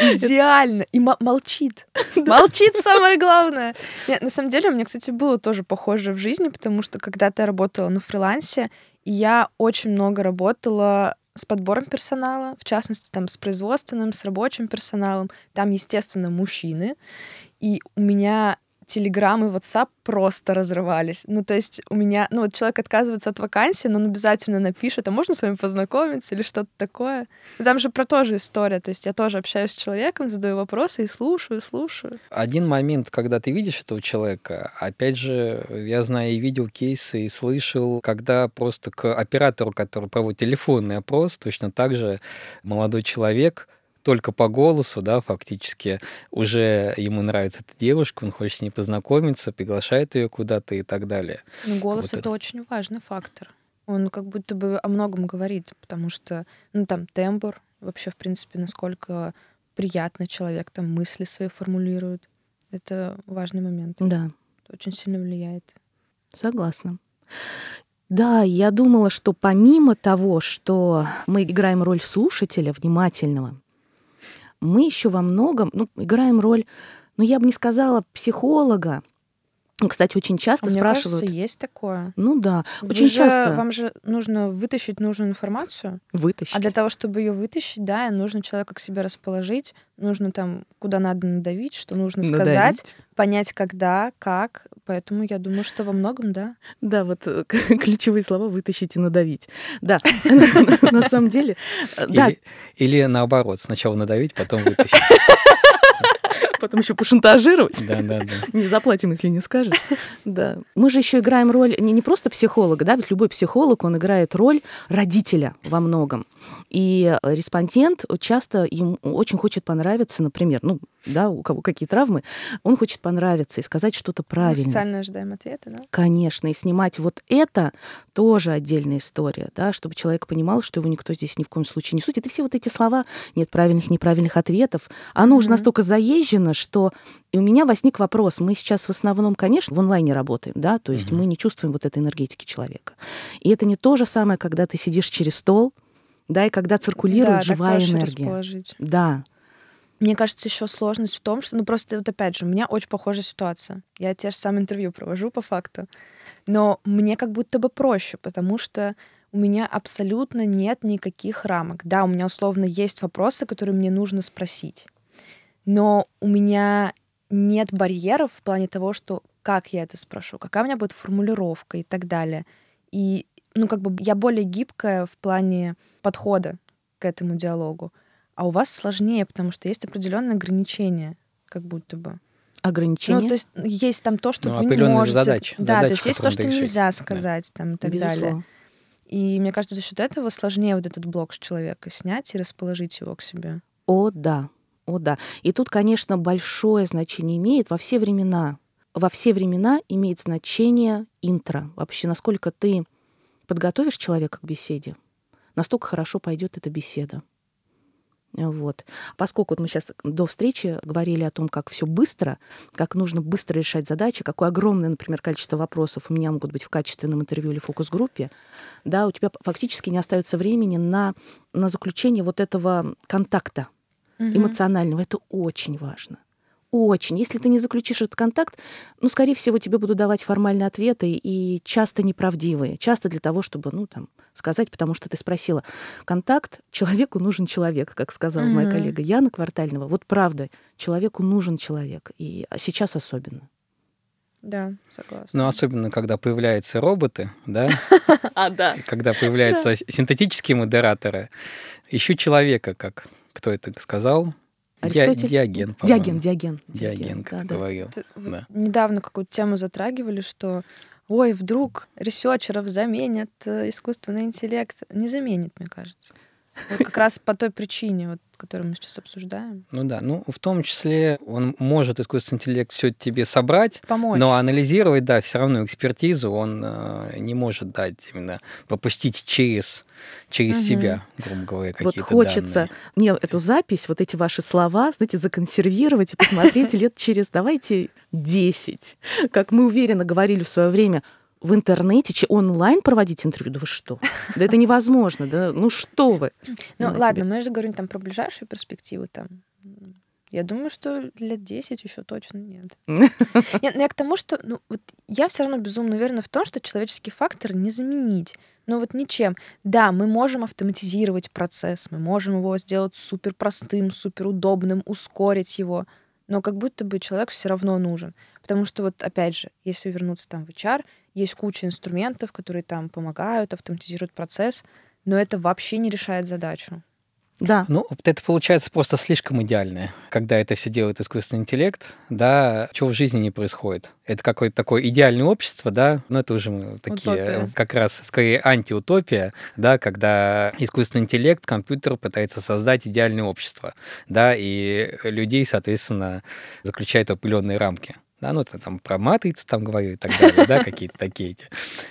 Идеально. И мо- молчит. Молчит самое главное. Нет, на самом деле, у меня, кстати, было тоже похоже в жизни, потому что когда-то я работала на фрилансе, и я очень много работала с подбором персонала, в частности, там, с производственным, с рабочим персоналом. Там, естественно, мужчины. И у меня Телеграм и WhatsApp просто разрывались. Ну, то есть у меня... Ну, вот человек отказывается от вакансии, но он обязательно напишет, а можно с вами познакомиться или что-то такое. Ну, Там же про то же история. То есть я тоже общаюсь с человеком, задаю вопросы и слушаю, слушаю. Один момент, когда ты видишь этого человека, опять же, я знаю и видел кейсы, и слышал, когда просто к оператору, который проводит телефонный опрос, точно так же молодой человек только по голосу, да, фактически, уже ему нравится эта девушка, он хочет с ней познакомиться, приглашает ее куда-то и так далее. Но голос Вот это это. очень важный фактор. Он как будто бы о многом говорит, потому что, ну, там, тембр, вообще, в принципе, насколько приятно человек там мысли свои формулирует. Это важный момент. Да, Это очень сильно влияет. согласна. Да, я думала, что помимо того, что мы играем роль слушателя внимательного, мы еще во многом ну, играем роль, ну, я бы не сказала психолога. Ну, Кстати, очень часто А мне спрашивают. кажется, есть такое. Ну да, Вы очень же- часто Вам же нужно вытащить нужную информацию, вытащить. а для того, чтобы ее вытащить, да, нужно человека к себе расположить, нужно там, куда надо надавить, что нужно сказать, Надавить. понять, когда, как. Поэтому я думаю, что во многом, да. Да, вот э, ключевые слова вытащить и надавить. Да, на самом деле, э, да, Или, или наоборот, сначала надавить, потом вытащить. Потом еще пошантажировать. Да, да, да. Не заплатим, если не скажешь. Да. Мы же еще играем роль не, не просто психолога, да, ведь любой психолог, он играет роль родителя во многом. И респондент часто им очень хочет понравиться, например, ну, да, у кого какие травмы, он хочет понравиться и сказать что-то Мы правильно. социально ожидаем ответы, да. Конечно, и снимать вот это тоже отдельная история, да, чтобы человек понимал, что его никто здесь ни в коем случае не судит. И все вот эти слова, нет правильных, неправильных ответов, оно уже Мгм. настолько заезжено, что и у меня возник вопрос. Мы сейчас в основном, конечно, в онлайне работаем, да, то есть Мгм. мы не чувствуем вот этой энергетики человека. И это не то же самое, когда ты сидишь через стол, да, и когда циркулирует да, живая энергия. Да, Мне кажется, еще сложность в том, что, ну просто вот опять же, у меня очень похожая ситуация. Я те же самые интервью провожу по факту, но мне как будто бы проще, потому что у меня абсолютно нет никаких рамок. Да, у меня условно есть вопросы, которые мне нужно спросить, но у меня нет барьеров в плане того, что как я это спрошу, какая у меня будет формулировка и так далее. И, ну, как бы я более гибкая в плане подхода к этому диалогу. А у вас сложнее, потому что есть определенные ограничения, как будто бы. ограничения. Ну, то есть есть там то, что Ну, вы не можете. задачи, да, то задачи, есть есть то, что решить. нельзя Да. сказать, там, и так далее. Безусловно. И мне кажется, за счет этого сложнее вот этот блок с человека снять и расположить его к себе. О, да. О, да. И тут, конечно, большое значение имеет во все времена. Во все времена имеет значение интро. Вообще, насколько ты подготовишь человека к беседе, настолько хорошо пойдет эта беседа. Вот. Поскольку вот мы сейчас до встречи говорили о том, как все быстро, как нужно быстро решать задачи, какое огромное, например, количество вопросов у меня могут быть в качественном интервью или фокус-группе, да, у тебя фактически не остается времени на, на заключение вот этого контакта угу. эмоционального. Это очень важно. Очень. Если ты не заключишь этот контакт, ну, скорее всего, тебе будут давать формальные ответы и часто неправдивые. Часто для того, чтобы, ну, там, сказать, потому что ты спросила. Контакт, человеку нужен человек, как сказала mm-hmm. моя коллега Яна Квартального. Вот правда, человеку нужен человек. И сейчас особенно. Да, согласна. Ну, особенно, когда появляются роботы, да? А, да. Когда появляются синтетические модераторы. Ищу человека, как кто это сказал? Аристотель? Диоген, Диоген, Диоген. Диоген, как да, говорил. Да. Недавно какую-то тему затрагивали, что ой, вдруг researcher ов заменят э, искусственный интеллект. Не заменит, мне кажется. Вот как раз по той причине, вот, которую мы сейчас обсуждаем. Ну да, ну в том числе он может искусственный интеллект все тебе собрать, Помочь. но анализировать, да, все равно экспертизу он э, не может дать именно попустить через через угу. себя, грубо говоря, какие-то Вот хочется данные. мне эту запись, вот эти ваши слова, знаете, законсервировать и посмотреть лет через, давайте, 10. Как мы уверенно говорили в свое время, в интернете, онлайн проводить интервью? Да вы что? Да это невозможно, да? Ну что вы? Ну ладно, мы же говорим там про ближайшую перспективу там. Я думаю, что лет 10 еще точно нет. нет ну, я к тому, что ну, вот я все равно безумно уверена в том, что человеческий фактор не заменить. Ну вот ничем. Да, мы можем автоматизировать процесс, мы можем его сделать супер простым, супер удобным, ускорить его, но как будто бы человек все равно нужен. Потому что вот опять же, если вернуться там в HR, есть куча инструментов, которые там помогают, автоматизируют процесс, но это вообще не решает задачу. Да. Ну, это получается просто слишком идеальное, когда это все делает искусственный интеллект, да, чего в жизни не происходит. Это какое-то такое идеальное общество, да, но это уже мы такие Утопия. как раз скорее антиутопия, да, когда искусственный интеллект, компьютер пытается создать идеальное общество, да, и людей, соответственно, заключает определенные рамки. Да, ну, это там про матрицу там говорю и так далее, да, какие-то такие эти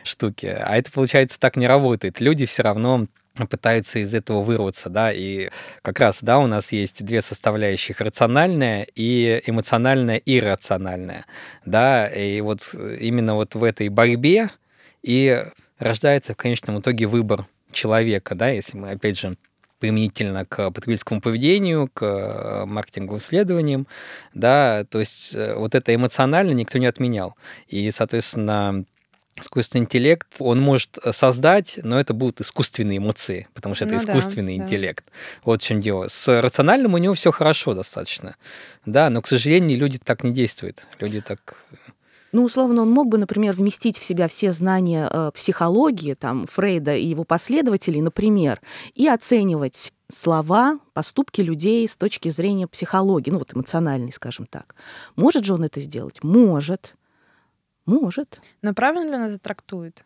штуки. А это, получается, так не работает. Люди все равно пытаются из этого вырваться, да, и как раз, да, у нас есть две составляющих, рациональная и эмоциональная и рациональная, да, и вот именно вот в этой борьбе и рождается в конечном итоге выбор человека, да, если мы, опять же, применительно к потребительскому поведению, к э, маркетинговым исследованиям, да, то есть э, вот это эмоционально никто не отменял. И, соответственно, искусственный интеллект, он может создать, но это будут искусственные эмоции, потому что это ну, искусственный да, интеллект. Да. Вот в чем дело. С рациональным у него все хорошо достаточно, да, но, к сожалению, люди так не действуют. Люди так ну, условно, он мог бы, например, вместить в себя все знания э, психологии, там, Фрейда и его последователей, например, и оценивать слова, поступки людей с точки зрения психологии, ну, вот эмоциональной, скажем так. Может же он это сделать? Может. Может. Но правильно ли он это трактует?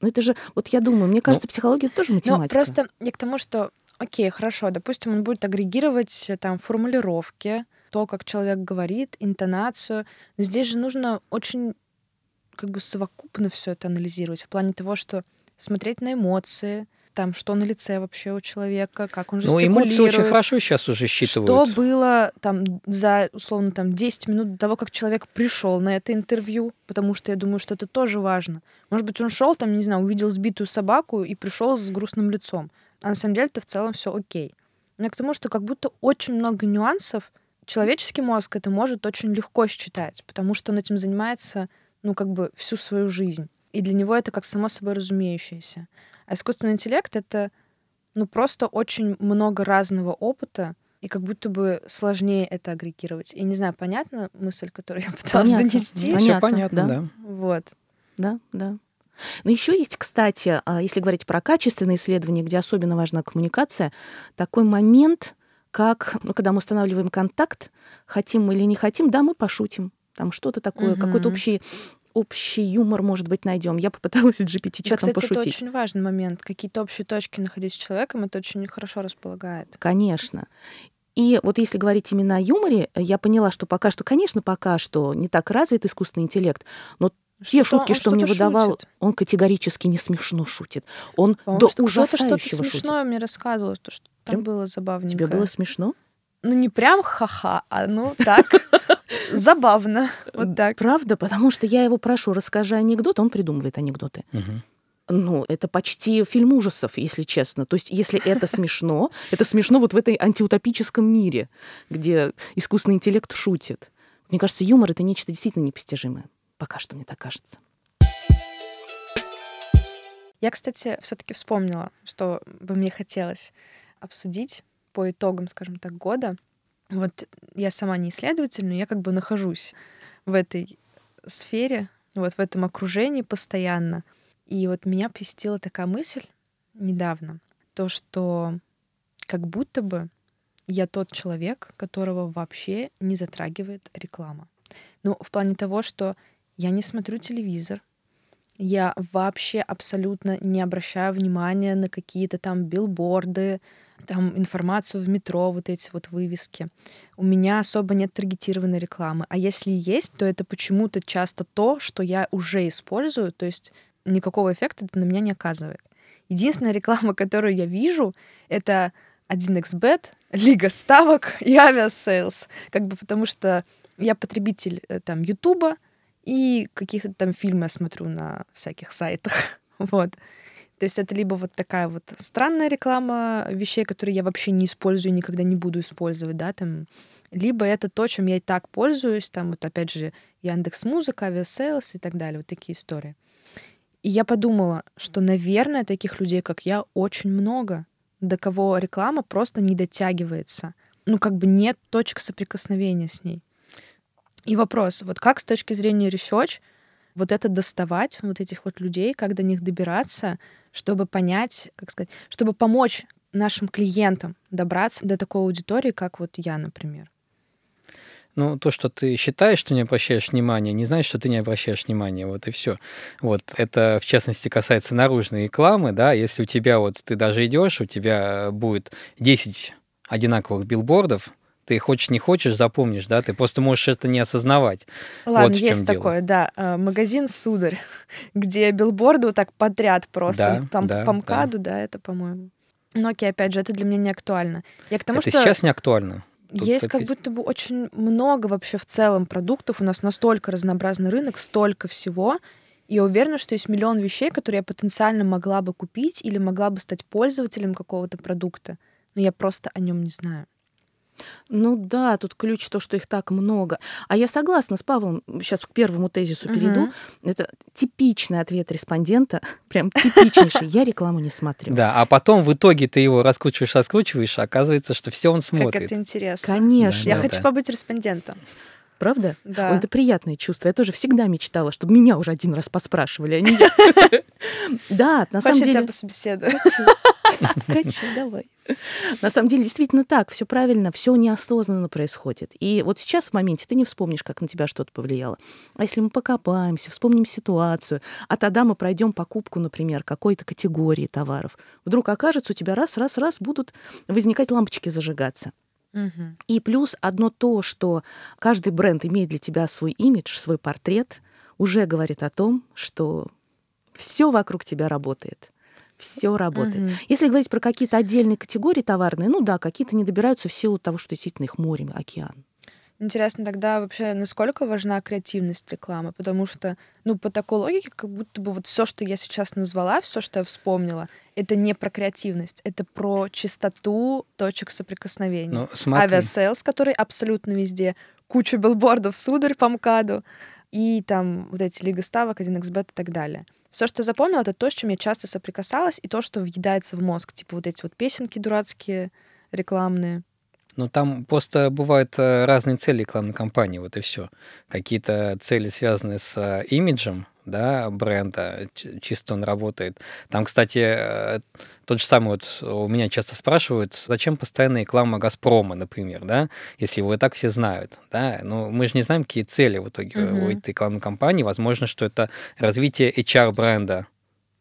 Ну, это же, вот я думаю, мне кажется, ну, психология тоже математика. Ну, просто я к тому, что, окей, хорошо, допустим, он будет агрегировать э, там формулировки, то, как человек говорит, интонацию. Но здесь же нужно очень как бы совокупно все это анализировать в плане того, что смотреть на эмоции, там, что на лице вообще у человека, как он жестикулирует. Ну, эмоции очень хорошо сейчас уже считывают. Что было там за, условно, там 10 минут до того, как человек пришел на это интервью, потому что я думаю, что это тоже важно. Может быть, он шел там, не знаю, увидел сбитую собаку и пришел с грустным лицом. А на самом деле это в целом все окей. Но к тому, что как будто очень много нюансов, человеческий мозг это может очень легко считать, потому что он этим занимается, ну, как бы всю свою жизнь. И для него это как само собой разумеющееся. А искусственный интеллект — это, ну, просто очень много разного опыта, и как будто бы сложнее это агрегировать. И не знаю, понятна мысль, которую я пыталась понятно. донести? Понятно, Все понятно, да. да. Вот. Да, да. Но еще есть, кстати, а, если говорить про качественные исследования, где особенно важна коммуникация, такой момент — как, ну, когда мы устанавливаем контакт, хотим мы или не хотим, да, мы пошутим. Там что-то такое, угу. какой-то общий общий юмор, может быть, найдем. Я попыталась с GPT-чатом да, пошутить. это очень важный момент. Какие-то общие точки находить с человеком, это очень хорошо располагает. Конечно. И вот если говорить именно о юморе, я поняла, что пока что, конечно, пока что не так развит искусственный интеллект, но те Что-то шутки, он что мне выдавал, шутит. он категорически не смешно шутит. Он По-моему, до что кто-то что-то ужасающего шутит. смешное мне рассказывал, что что там Прям было забавненько. Тебе было смешно? Ну, не прям ха-ха, а ну так, забавно. Вот так. Правда? Потому что я его прошу, расскажи анекдот, он придумывает анекдоты. Ну, это почти фильм ужасов, если честно. То есть, если это смешно, это смешно вот в этой антиутопическом мире, где искусственный интеллект шутит. Мне кажется, юмор — это нечто действительно непостижимое. Пока что мне так кажется. Я, кстати, все-таки вспомнила, что бы мне хотелось обсудить по итогам, скажем так, года. Вот я сама не исследователь, но я как бы нахожусь в этой сфере, вот в этом окружении постоянно. И вот меня посетила такая мысль недавно, то, что как будто бы я тот человек, которого вообще не затрагивает реклама. Ну, в плане того, что я не смотрю телевизор, я вообще абсолютно не обращаю внимания на какие-то там билборды, там информацию в метро, вот эти вот вывески. У меня особо нет таргетированной рекламы. А если есть, то это почему-то часто то, что я уже использую, то есть никакого эффекта это на меня не оказывает. Единственная реклама, которую я вижу, это 1xbet, Лига ставок и Авиасейлс. Как бы потому что я потребитель э, там Ютуба, и каких-то там фильмы я смотрю на всяких сайтах. Вот. То есть это либо вот такая вот странная реклама вещей, которые я вообще не использую никогда не буду использовать, да, там, либо это то, чем я и так пользуюсь, там вот опять же Яндекс Музыка, Авиасейлс и так далее, вот такие истории. И я подумала, что, наверное, таких людей, как я, очень много, до кого реклама просто не дотягивается. Ну, как бы нет точек соприкосновения с ней. И вопрос, вот как с точки зрения research вот это доставать, вот этих вот людей, как до них добираться, чтобы понять, как сказать, чтобы помочь нашим клиентам добраться до такой аудитории, как вот я, например. Ну, то, что ты считаешь, что не обращаешь внимания, не значит, что ты не обращаешь внимания, вот и все. Вот это, в частности, касается наружной рекламы, да, если у тебя вот, ты даже идешь, у тебя будет 10 одинаковых билбордов, ты хочешь, не хочешь, запомнишь, да, ты просто можешь это не осознавать. Ладно, вот в чем есть дело. такое, да. э, Магазин «Сударь», где билборды вот так подряд просто, Да, там да, по да. МКАДу, да, это, по-моему. Но окей, опять же, это для меня не актуально. Я к тому, это что... сейчас не актуально. Тут Есть как будто бы очень много вообще в целом продуктов. У нас настолько разнообразный рынок, столько всего. И я уверена, что есть миллион вещей, которые я потенциально могла бы купить или могла бы стать пользователем какого-то продукта. Но я просто о нем не знаю. Ну да, тут ключ то, что их так много. А я согласна с Павлом, сейчас к первому тезису перейду. Это типичный ответ респондента, прям типичнейший. Я рекламу не смотрю. Да, а потом в итоге ты его раскручиваешь, раскручиваешь, а оказывается, что все он Как смотрит. это интересно. Конечно. Я Да, хочу да. побыть респондентом. Правда? Да. Ой, это приятное чувство. Я тоже всегда мечтала, чтобы меня уже один раз поспрашивали, а не я. Да, на самом я тебя деле... пособеседую? Хочу, давай. На самом деле, действительно так, все правильно, все неосознанно происходит. И вот сейчас в моменте ты не вспомнишь, как на тебя что-то повлияло. А если мы покопаемся, вспомним ситуацию, а тогда мы пройдем покупку, например, какой-то категории товаров, вдруг окажется, у тебя раз-раз-раз будут возникать лампочки зажигаться. И плюс одно то, что каждый бренд имеет для тебя свой имидж, свой портрет, уже говорит о том, что все вокруг тебя работает. Все работает. Мгм. Если говорить про какие-то отдельные категории товарные, ну да, какие-то не добираются в силу того, что действительно их море, океан. Интересно тогда вообще, насколько важна креативность рекламы? Потому что, ну, по такой логике, как будто бы вот все, что я сейчас назвала, все, что я вспомнила, это не про креативность, это про частоту точек соприкосновения. Ну, смотри. Авиасейлс, который абсолютно везде, куча билбордов, сударь по МКАДу, и там вот эти Лига ставок, 1xbet и так далее. Все, что я запомнила, это то, с чем я часто соприкасалась, и то, что въедается в мозг. Типа вот эти вот песенки дурацкие, рекламные. Ну, там просто бывают э, разные цели рекламной кампании, вот и все. Какие-то цели, связанные с э, имиджем, да, бренда, чисто он работает. Там, кстати, э, тот же самый вот у меня часто спрашивают, зачем постоянная реклама Газпрома, например, да, если его и так все знают, да, но мы же не знаем, какие цели в итоге у Мгм. этой рекламной кампании. Возможно, что это развитие HR-бренда,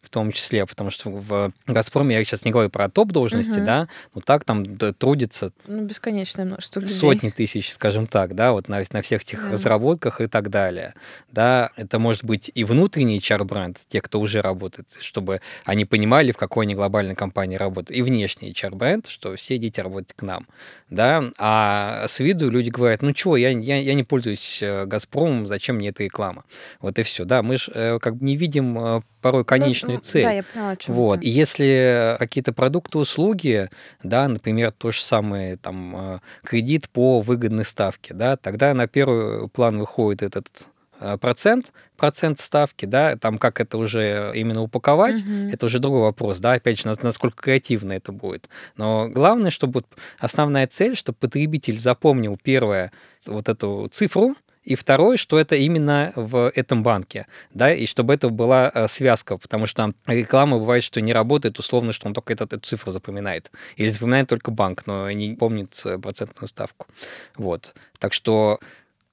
в том числе, потому что в «Газпроме», я сейчас не говорю про топ-должности, угу. да, но так там трудится ну, бесконечное множество людей. сотни тысяч, скажем так, да, вот на, на всех этих да. разработках и так далее. Да, это может быть и внутренний HR-бренд, те, кто уже работает, чтобы они понимали, в какой они глобальной компании работают, и внешний HR-бренд, что все идите работать к нам, да, а с виду люди говорят, ну чего, я, я, я не пользуюсь э, «Газпромом», зачем мне эта реклама? Вот и все, да, мы же э, как бы не видим э, порой ну, конечную ну, цель. Да, я поняла, о вот. И если какие-то продукты, услуги, да, например, то же самое, там, э, кредит по выгодной ставке, да, тогда на первый план выходит этот э, процент, процент ставки, да, там как это уже именно упаковать, угу. это уже другой вопрос, да, опять же, насколько креативно это будет. Но главное, чтобы основная цель, чтобы потребитель запомнил первое вот эту цифру, и второе, что это именно в этом банке, да, и чтобы это была э, связка, потому что реклама бывает, что не работает, условно, что он только этот, эту цифру запоминает. Или запоминает только банк, но не помнит э, процентную ставку. Вот. Так что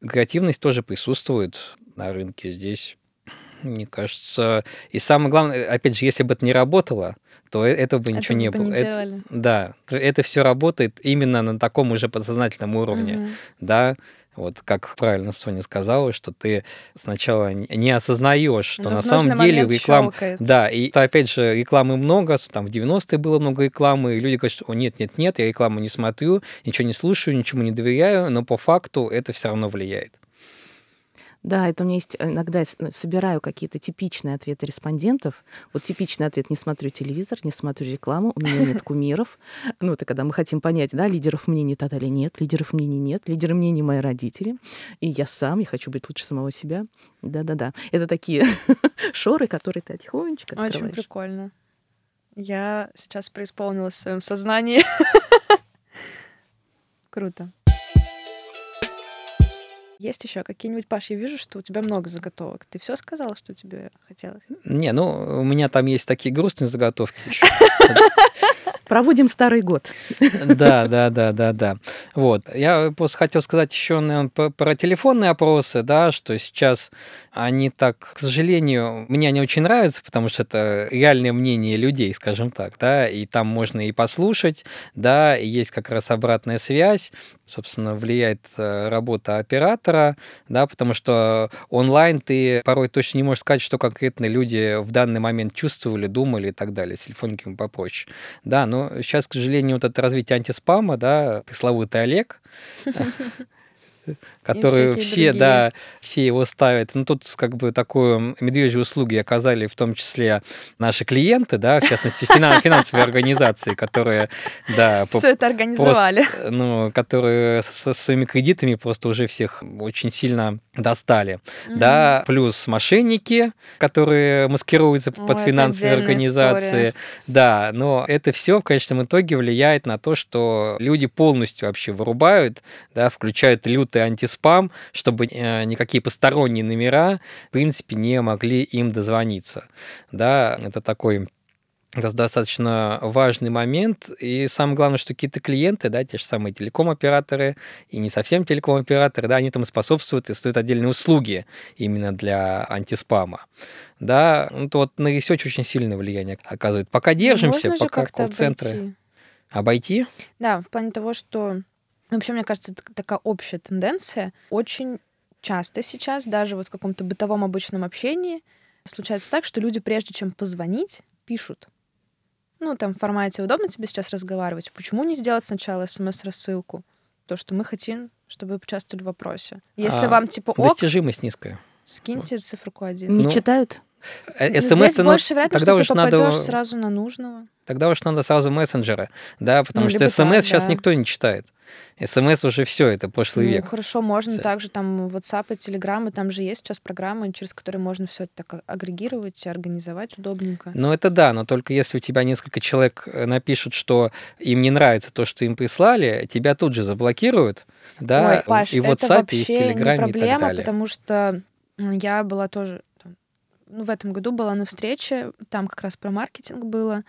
креативность тоже присутствует на рынке здесь мне кажется. И самое главное, опять же, если бы это не работало, то э, этого бы ничего не бы было. Не это, да, это все работает именно на таком уже подсознательном уровне, угу. да. Вот как правильно Соня сказала, что ты сначала не осознаешь, что Но на самом деле реклама... Да, и опять же, рекламы много, там в 90-е было много рекламы, и люди говорят, что о, нет, нет, нет, я рекламу не смотрю, ничего не слушаю, ничему не доверяю, но по факту это все равно влияет. Да, это у меня есть иногда собираю какие-то типичные ответы респондентов. Вот типичный ответ: не смотрю телевизор, не смотрю рекламу, у меня нет кумиров. Ну, это когда мы хотим понять, да, лидеров мнений тот или нет, лидеров мнений нет, лидеры мнений мои родители, и я сам, я хочу быть лучше самого себя. Да-да-да. Это такие шоры, которые ты тихонечко открываешь. Очень прикольно. Я сейчас преисполнилась в своем сознании. Круто. Есть еще какие-нибудь, Паш, я вижу, что у тебя много заготовок. Ты все сказала, что тебе хотелось? Не, ну, у меня там есть такие грустные заготовки еще. Проводим старый год. Да, да, да, да, да. Вот. Я просто хотел сказать еще наверное, про телефонные опросы, да, что сейчас они так, к сожалению, мне они очень нравятся, потому что это реальное мнение людей, скажем так, да, и там можно и послушать, да, и есть как раз обратная связь, собственно, влияет э, работа оператора, да, потому что онлайн ты порой точно не можешь сказать, что конкретно люди в данный момент чувствовали, думали и так далее, с телефонниками попроще. Да, но сейчас, к сожалению, вот это развитие антиспама, да, пресловутый Олег, которые все, другие. да, все его ставят. Ну, тут как бы такую медвежью услуги оказали в том числе наши клиенты, да, в частности, финансовые организации, которые, да... Все это организовали. ну, которые со своими кредитами просто уже всех очень сильно достали. Да, плюс мошенники, которые маскируются под финансовые организации. Да, но это все в конечном итоге влияет на то, что люди полностью вообще вырубают, да, включают лют лютый антиспам, чтобы э, никакие посторонние номера, в принципе, не могли им дозвониться. Да, это такой это достаточно важный момент. И самое главное, что какие-то клиенты, да, те же самые телеком-операторы и не совсем телеком-операторы, да, они там способствуют и стоят отдельные услуги именно для антиспама. Да, ну, то вот на research очень сильное влияние оказывает. Пока держимся, Можно пока колл-центры... Обойти? обойти? Да, в плане того, что Вообще, мне кажется, это такая общая тенденция. Очень часто сейчас, даже вот в каком-то бытовом обычном общении, случается так, что люди, прежде чем позвонить, пишут. Ну, там в формате «Удобно тебе сейчас разговаривать? Почему не сделать сначала смс-рассылку? То, что мы хотим, чтобы вы участвовали в вопросе. Если а вам, типа, ок... Достижимость низкая. Скиньте циферку один. Не ну, читают? Э, СМС, Здесь больше вероятность, тогда что ты попадешь надо... сразу на нужного. Тогда уж надо сразу мессенджеры, да, потому ну, что СМС сейчас да. никто не читает. СМС уже все, это прошлый ну, век. Хорошо, можно все. также там WhatsApp и Telegram, и там же есть сейчас программы, через которые можно все это так агрегировать организовать удобненько. Ну, это да, но только если у тебя несколько человек э, напишут, что им не нравится то, что им прислали, тебя тут же заблокируют, да, Ой, Паш, и в WhatsApp, и в Telegram, проблема, и так далее. потому что я была тоже ну, в этом году была на встрече, там как раз про маркетинг было,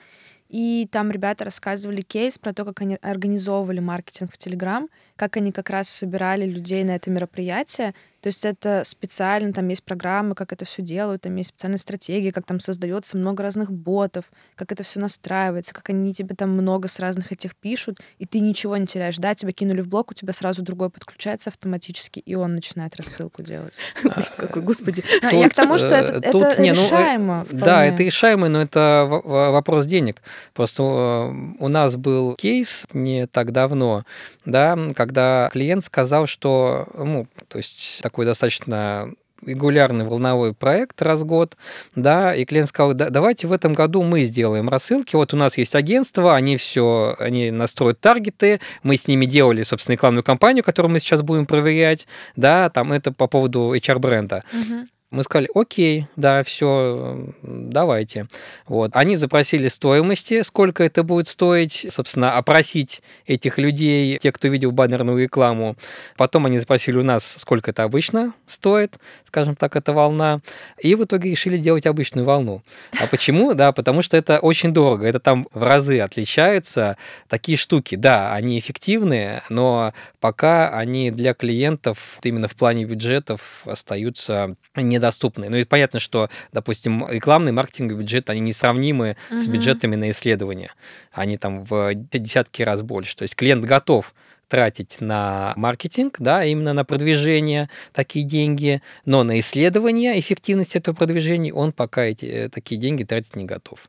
и там ребята рассказывали кейс про то, как они организовывали маркетинг в Телеграм, как они как раз собирали людей на это мероприятие. То есть это специально, там есть программы, как это все делают, там есть специальные стратегии, как там создается много разных ботов, как это все настраивается, как они тебе там много с разных этих пишут, и ты ничего не теряешь. Да, тебя кинули в блок, у тебя сразу другой подключается автоматически, и он начинает рассылку делать. Какой, господи. А, я к тому, что это Э, не, ну, э, решаемо. Да, это решаемо, но это вопрос денег. Просто э, у нас был кейс не так давно, да, когда клиент сказал, что, ну, то есть такой достаточно регулярный волновой проект раз в год, да, и клиент сказал, «Да- давайте в этом году мы сделаем рассылки, вот у нас есть агентство, они все, они настроят таргеты, мы с ними делали, собственно, рекламную кампанию, которую мы сейчас будем проверять, да, там это по поводу HR-бренда. Мгм. Мы сказали, окей, да, все, давайте. Вот. Они запросили стоимости, сколько это будет стоить, собственно, опросить этих людей, те, кто видел баннерную рекламу. Потом они запросили у нас, сколько это обычно стоит, скажем так, эта волна. И в итоге решили делать обычную волну. А почему? Да, потому что это очень дорого. Это там в разы отличаются такие штуки. Да, они эффективные, но пока они для клиентов именно в плане бюджетов остаются недоступны. Ну и понятно, что, допустим, рекламный маркетинговый бюджет, они несравнимы с Мгм. бюджетами на исследования. Они там в десятки раз больше. То есть клиент готов тратить на маркетинг, да, именно на продвижение такие деньги, но на исследование эффективности этого продвижения он пока эти э, такие деньги тратить не готов.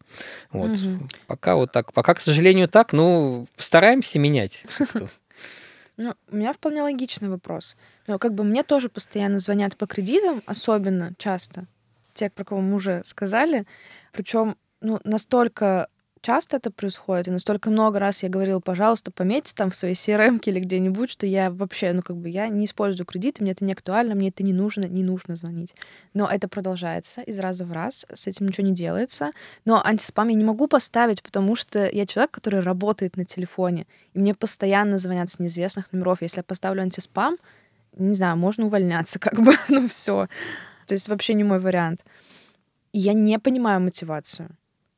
Вот. Мгм. Пока вот так. Пока, к сожалению, так, ну, стараемся менять. Ну, у меня вполне логичный вопрос. Но как бы мне тоже постоянно звонят по кредитам, особенно часто, те, про кого мы уже сказали. Причем ну, настолько часто это происходит, и настолько много раз я говорила, пожалуйста, пометьте там в своей CRM или где-нибудь, что я вообще, ну как бы я не использую кредиты, мне это не актуально, мне это не нужно, не нужно звонить. Но это продолжается из раза в раз, с этим ничего не делается. Но антиспам я не могу поставить, потому что я человек, который работает на телефоне, и мне постоянно звонят с неизвестных номеров. Если я поставлю антиспам, не знаю, можно увольняться, как бы, ну все. То есть вообще не мой вариант. И я не понимаю мотивацию.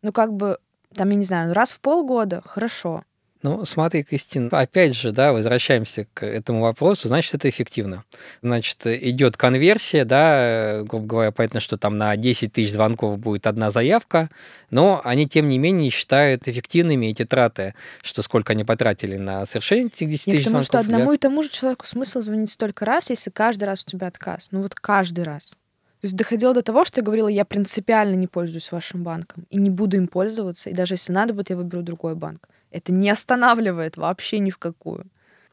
Ну как бы, там, я не знаю, раз в полгода, хорошо. Ну, смотри, Кристин, опять же, да, возвращаемся к этому вопросу, значит, это эффективно. Значит, идет конверсия, да, грубо говоря, понятно, что там на 10 тысяч звонков будет одна заявка, но они, тем не менее, считают эффективными эти траты, что сколько они потратили на совершение этих 10 Я тысяч звонков. что для- одному и тому же человеку смысл звонить столько раз, если каждый раз у тебя отказ. Ну вот каждый раз. То есть доходило до того, что я говорила, я принципиально не пользуюсь вашим банком и не буду им пользоваться, и даже если надо будет, я выберу другой банк. Это не останавливает вообще ни в какую.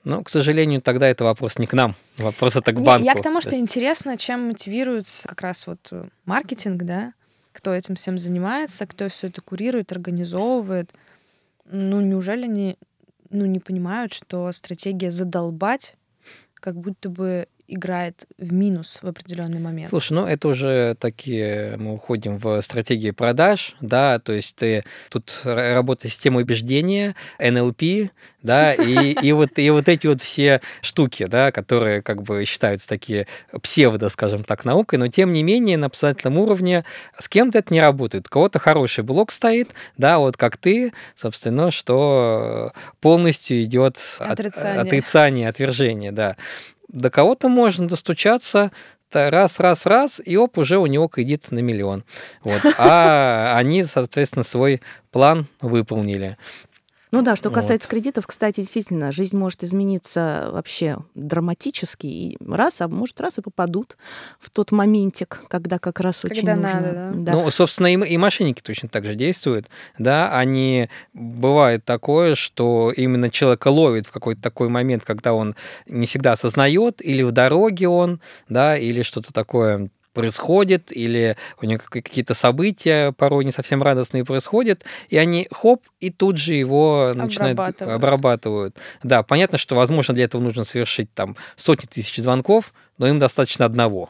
Ну, к сожалению, тогда это вопрос не к нам, вопрос это к Не, банку. Я к тому, что интересно, чем мотивируется как раз вот э, маркетинг, да, кто этим всем занимается, кто все это курирует, организовывает. Ну, неужели они ну, не понимают, что стратегия задолбать как будто бы играет в минус в определенный момент. Слушай, ну это уже такие, мы уходим в стратегии продаж, да, то есть ты тут работа системы убеждения, NLP, да, и, и, вот, и вот эти вот все штуки, да, которые как бы считаются такие псевдо, скажем так, наукой, но тем не менее на обязательном уровне с кем-то это не работает. У кого-то хороший блок стоит, да, вот как ты, собственно, что полностью идет от- Отрицание. отрицание, отвержение, да. До кого-то можно достучаться, раз, раз, раз, и оп, уже у него кредит на миллион. Вот. А они, соответственно, свой план выполнили. Ну да, что Вот. касается кредитов, кстати, действительно, жизнь может измениться вообще драматически, и раз, а может, раз и попадут в тот моментик, когда как раз очень Когда нужно. надо, да. Да. Ну, собственно, и, и мошенники точно так же действуют. Да, они бывает такое, что именно человека ловит в какой-то такой момент, когда он не всегда осознает, или в дороге он, да, или что-то такое происходит, или у него как- какие-то события порой не совсем радостные происходят, и они хоп, и тут же его начинают Обрабатывают. обрабатывают. Да, понятно, что, возможно, для этого нужно совершить там сотни тысяч звонков, но им достаточно одного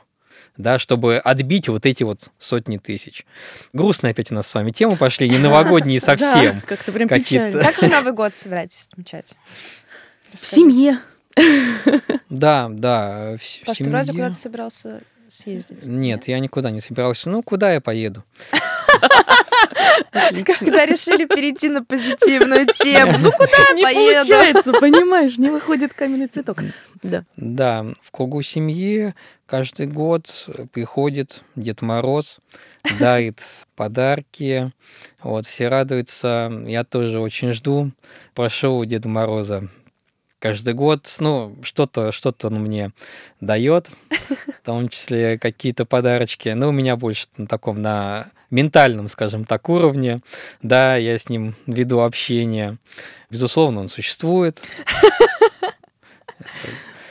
да, чтобы отбить вот эти вот сотни тысяч. Грустно опять у нас с вами темы пошли, не новогодние совсем. Да, как-то прям печально. Как вы Новый год собираетесь отмечать? В семье. Да, да. в Паш, ты вроде куда-то собирался съездить. Нет, я никуда не собирался. Ну, куда я поеду? Когда решили перейти на позитивную тему. Ну, куда я Не поеду? получается, понимаешь, не выходит каменный цветок. Да. Да, в кругу семьи каждый год приходит Дед Мороз, дарит подарки, вот, все радуются. Я тоже очень жду. Прошу у Деда Мороза каждый год, ну, что-то что он мне дает, в том числе какие-то подарочки. Но у меня больше на таком, на ментальном, скажем так, уровне. Да, я с ним веду общение. Безусловно, он существует.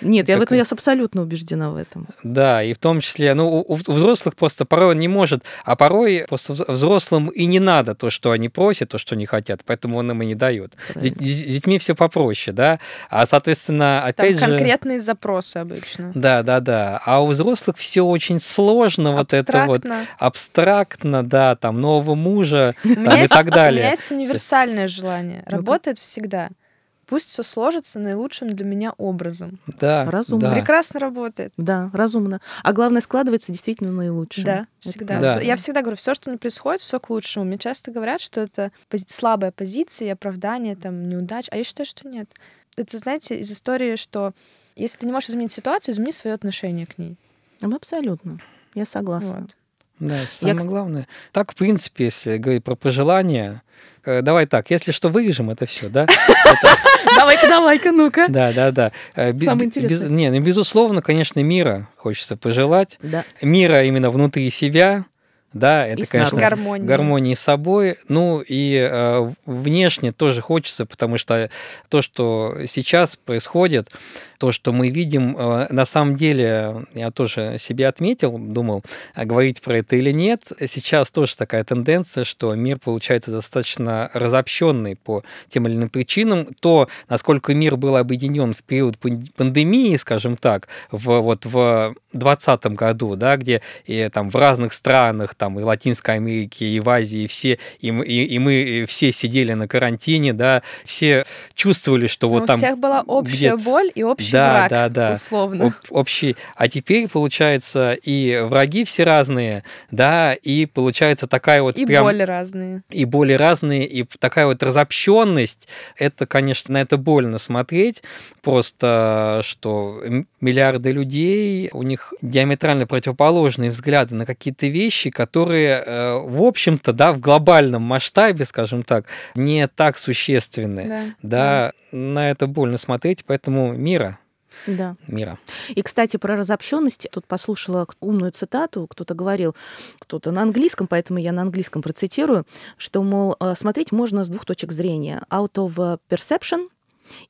Нет, я в этом я абсолютно убеждена в этом. Да, и в том числе, ну, у, у взрослых просто порой он не может, а порой просто вз- взрослым и не надо то, что они просят, то, что они хотят, поэтому он им и не дает. С, детьми все попроще, да, а, соответственно, Там опять же... конкретные запросы обычно. Да, да, да. А у взрослых все очень сложно, вот это вот Абстрактно. абстрактно, да, там нового мужа, У там и есть- так У далее. меня есть универсальное желание. Работает всегда. Пусть все сложится наилучшим для меня образом. Да, Разумно. да. Прекрасно работает. Да, разумно. А главное, складывается действительно наилучшее. Да, всегда. Да. Я всегда говорю, все, что не происходит, все к лучшему. Мне часто говорят, что это пози- слабая позиция, оправдание, там, неудач. А я считаю, что нет. Это, знаете, из истории, что если ты не можешь изменить ситуацию, измени свое отношение к ней. Ну, Абсолютно. Я согласна. Вот. Да, самое кс- главное. Так, в принципе, если говорить про пожелания, давай так, если что, вырежем это все, да? Давай-ка, давай-ка, ну-ка. Да, да, да. Э, Самое интересное. Не, ну, безусловно, конечно, мира хочется пожелать. Мира именно внутри себя, да, это, И конечно, Гармония. гармонии с собой. Ну и э, внешне тоже хочется, потому что то, что сейчас происходит, то, что мы видим, э, на самом деле, я тоже себе отметил, думал, а говорить про это или нет. Сейчас тоже такая тенденция, что мир получается достаточно разобщенный по тем или иным причинам. То, насколько мир был объединен в период пан- пандемии, скажем так, в, вот в 2020 году, да, где и, там в разных странах, там и Латинской Америке, и в Азии, все, и, мы- и, и мы все сидели на карантине, да, все чувствовали, что Но вот у там всех была общая боль и общий Да, враг, да, да. условно. об- общий. А теперь, получается, и враги все разные, да, и получается такая вот и прям... боли разные. И боли разные, и такая вот разобщенность, это, конечно, на это больно смотреть, просто что миллиарды людей, у них диаметрально противоположные взгляды на какие-то вещи, которые, э, в общем-то, да, в глобальном масштабе, скажем так, не так существенны. Да. Да, на это больно смотреть, поэтому мира, Да. мира. И, кстати, про разобщенность. Тут послушала умную цитату. Кто-то говорил, кто-то на английском, поэтому я на английском процитирую, что, мол, э, смотреть можно с двух точек зрения. Out of perception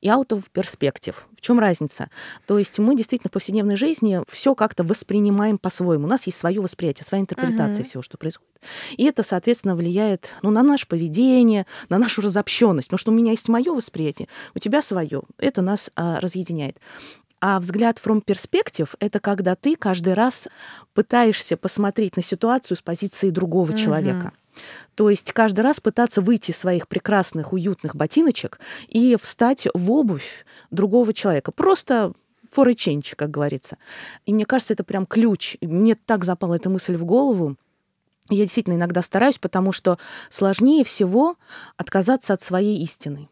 и out of perspective. В чем разница? То есть мы действительно в повседневной жизни все как-то воспринимаем по-своему. У нас есть свое восприятие, своя интерпретация Мгм. всего, что происходит. И это, соответственно, влияет ну, на наше поведение, на нашу разобщенность. Потому что у меня есть мое восприятие, у тебя свое. Это нас а, разъединяет. А взгляд from perspective — это когда ты каждый раз пытаешься посмотреть на ситуацию с позиции другого Мгм. человека. То есть каждый раз пытаться выйти из своих прекрасных, уютных ботиночек и встать в обувь другого человека. Просто for a change, как говорится. И мне кажется, это прям ключ. Мне так запала эта мысль в голову. Я действительно иногда стараюсь, потому что сложнее всего отказаться от своей истины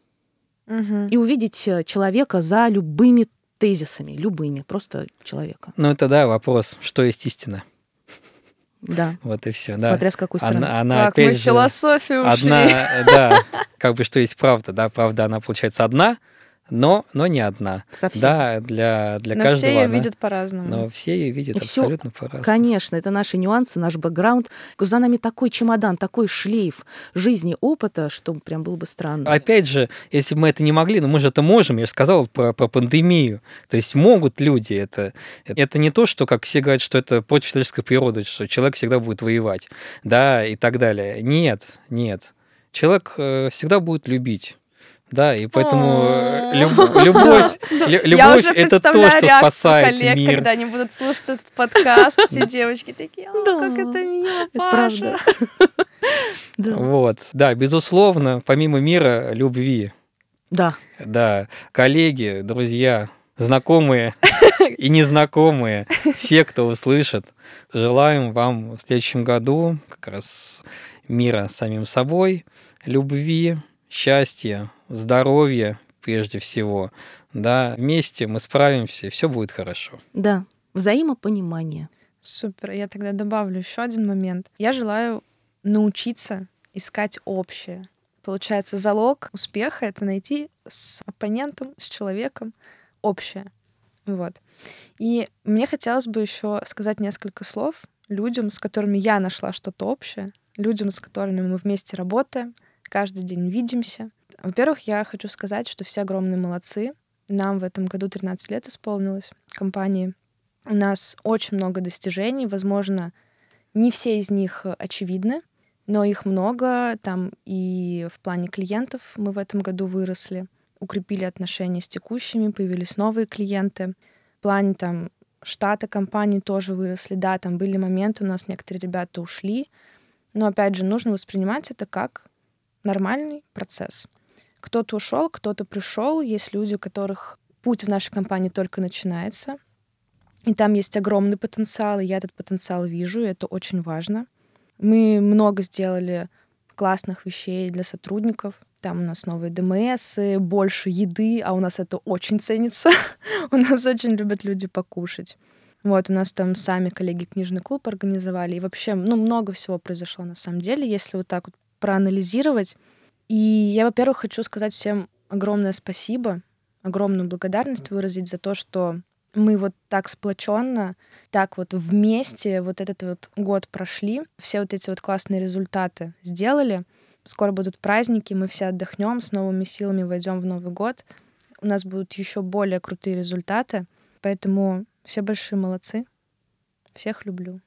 Мгм. и увидеть э, человека за любыми тезисами, любыми, просто человека. Ну, это, да, вопрос, что есть истина. Да, Вот и все, да. смотря с какой стороны. Она, она Как мы опять в же, философию ушли. одна, да, как бы что есть правда, да, правда, она получается одна, но, но не одна. Совсем. Да, для, для Но каждого все ее она- видят по-разному. Но все ее видят И абсолютно по-разному. Конечно, это наши нюансы, наш бэкграунд. За нами такой чемодан, такой шлейф жизни, опыта, что прям было бы странно. Опять же, если бы мы это не могли, но мы же это можем, я же сказал про, про пандемию. То есть могут люди это. Это не то, что, как все говорят, что это против человеческой природы, что человек всегда будет воевать, да, и так далее. Нет, нет. Человек э, всегда будет любить. Да, и поэтому э, люб- любовь, любовь уже это то, что спасает коллег, мир. когда они будут слушать этот подкаст. Все девочки такие, «О, Да, как это мило, Паша. Да. Вот, да, безусловно, помимо мира, любви. да, Да, коллеги, друзья, знакомые и незнакомые, все, кто услышит, желаем вам в следующем году как раз мира с самим собой, любви, счастья, здоровья прежде всего. Да, вместе мы справимся, и все будет хорошо. Да, взаимопонимание. Супер. Я тогда добавлю еще один момент. Я желаю научиться искать общее. Получается, залог успеха — это найти с оппонентом, с человеком общее. Вот. И мне хотелось бы еще сказать несколько слов людям, с которыми я нашла что-то общее, людям, с которыми мы вместе работаем, каждый день видимся. Во-первых, я хочу сказать, что все огромные молодцы. Нам в этом году 13 лет исполнилось компании. У нас очень много достижений. Возможно, не все из них очевидны, но их много. Там и в плане клиентов мы в этом году выросли, укрепили отношения с текущими, появились новые клиенты. В плане там штата компании тоже выросли. Да, там были моменты, у нас некоторые ребята ушли, но опять же нужно воспринимать это как нормальный процесс. Кто-то ушел, кто-то пришел. Есть люди, у которых путь в нашей компании только начинается. И там есть огромный потенциал, и я этот потенциал вижу, и это очень важно. Мы много сделали классных вещей для сотрудников. Там у нас новые ДМС, больше еды, а у нас это очень ценится. у нас очень любят люди покушать. Вот, у нас там сами коллеги книжный клуб организовали. И вообще, ну, много всего произошло на самом деле, если вот так вот проанализировать. И я, во-первых, хочу сказать всем огромное спасибо, огромную благодарность выразить за то, что мы вот так сплоченно, так вот вместе вот этот вот год прошли, все вот эти вот классные результаты сделали. Скоро будут праздники, мы все отдохнем, с новыми силами войдем в Новый год. У нас будут еще более крутые результаты. Поэтому все большие молодцы. Всех люблю.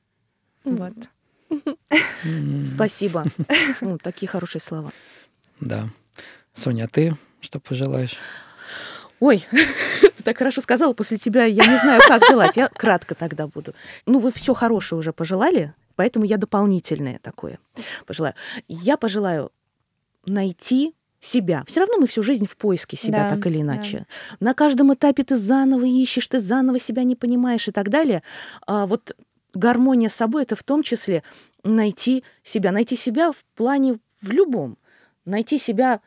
Вот. Спасибо. Ну, такие хорошие слова. Да. Соня, а ты что пожелаешь? Ой, ты так хорошо сказала, после тебя я не знаю, как желать. Я кратко тогда буду. Ну, вы все хорошее уже пожелали, поэтому я дополнительное такое пожелаю. Я пожелаю найти себя. Все равно мы всю жизнь в поиске себя, да, так или иначе. Да. На каждом этапе ты заново ищешь, ты заново себя не понимаешь и так далее. А вот гармония с собой это в том числе найти себя. Найти себя в плане в любом. Найти себя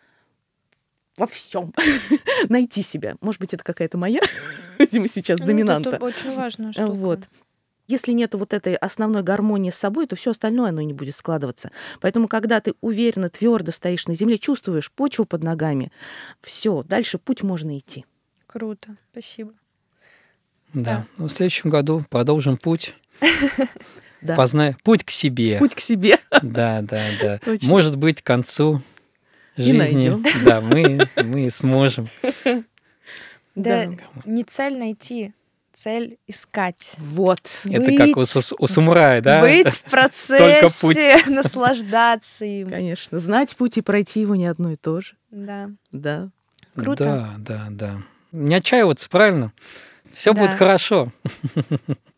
во всем. Найти себя. Может быть, это какая-то моя, видимо, сейчас ну, доминанта. Это очень важно. Вот. Если нет вот этой основной гармонии с собой, то все остальное оно не будет складываться. Поэтому, когда ты уверенно, твердо стоишь на земле, чувствуешь почву под ногами, все, дальше путь можно идти. Круто, спасибо. Да. да. Ну, в следующем году продолжим путь. Да. Познай путь к себе. Путь к себе. Да, да, да. Точно. Может быть, к концу жизни. Да, мы, мы сможем. Да, не цель найти, цель искать. Вот. Это как у, у самурая, да? Быть в процессе, наслаждаться им. Конечно. Знать путь и пройти его не одно и то же. Да. Да. Круто. Да, да, да. Не отчаиваться, правильно? Все да. будет хорошо.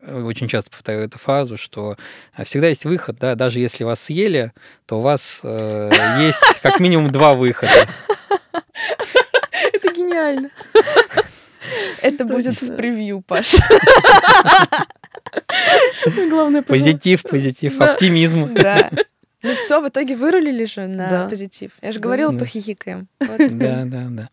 Очень часто повторяю эту фразу, что а, всегда есть выход, да, даже если вас съели, то у вас э, есть как минимум два выхода. Это гениально. Это будет в превью, Паша. Главное позитив, позитив, оптимизм. Да. Ну все, в итоге вырулили же на позитив. Я же говорила, похихикаем. Да, да, да.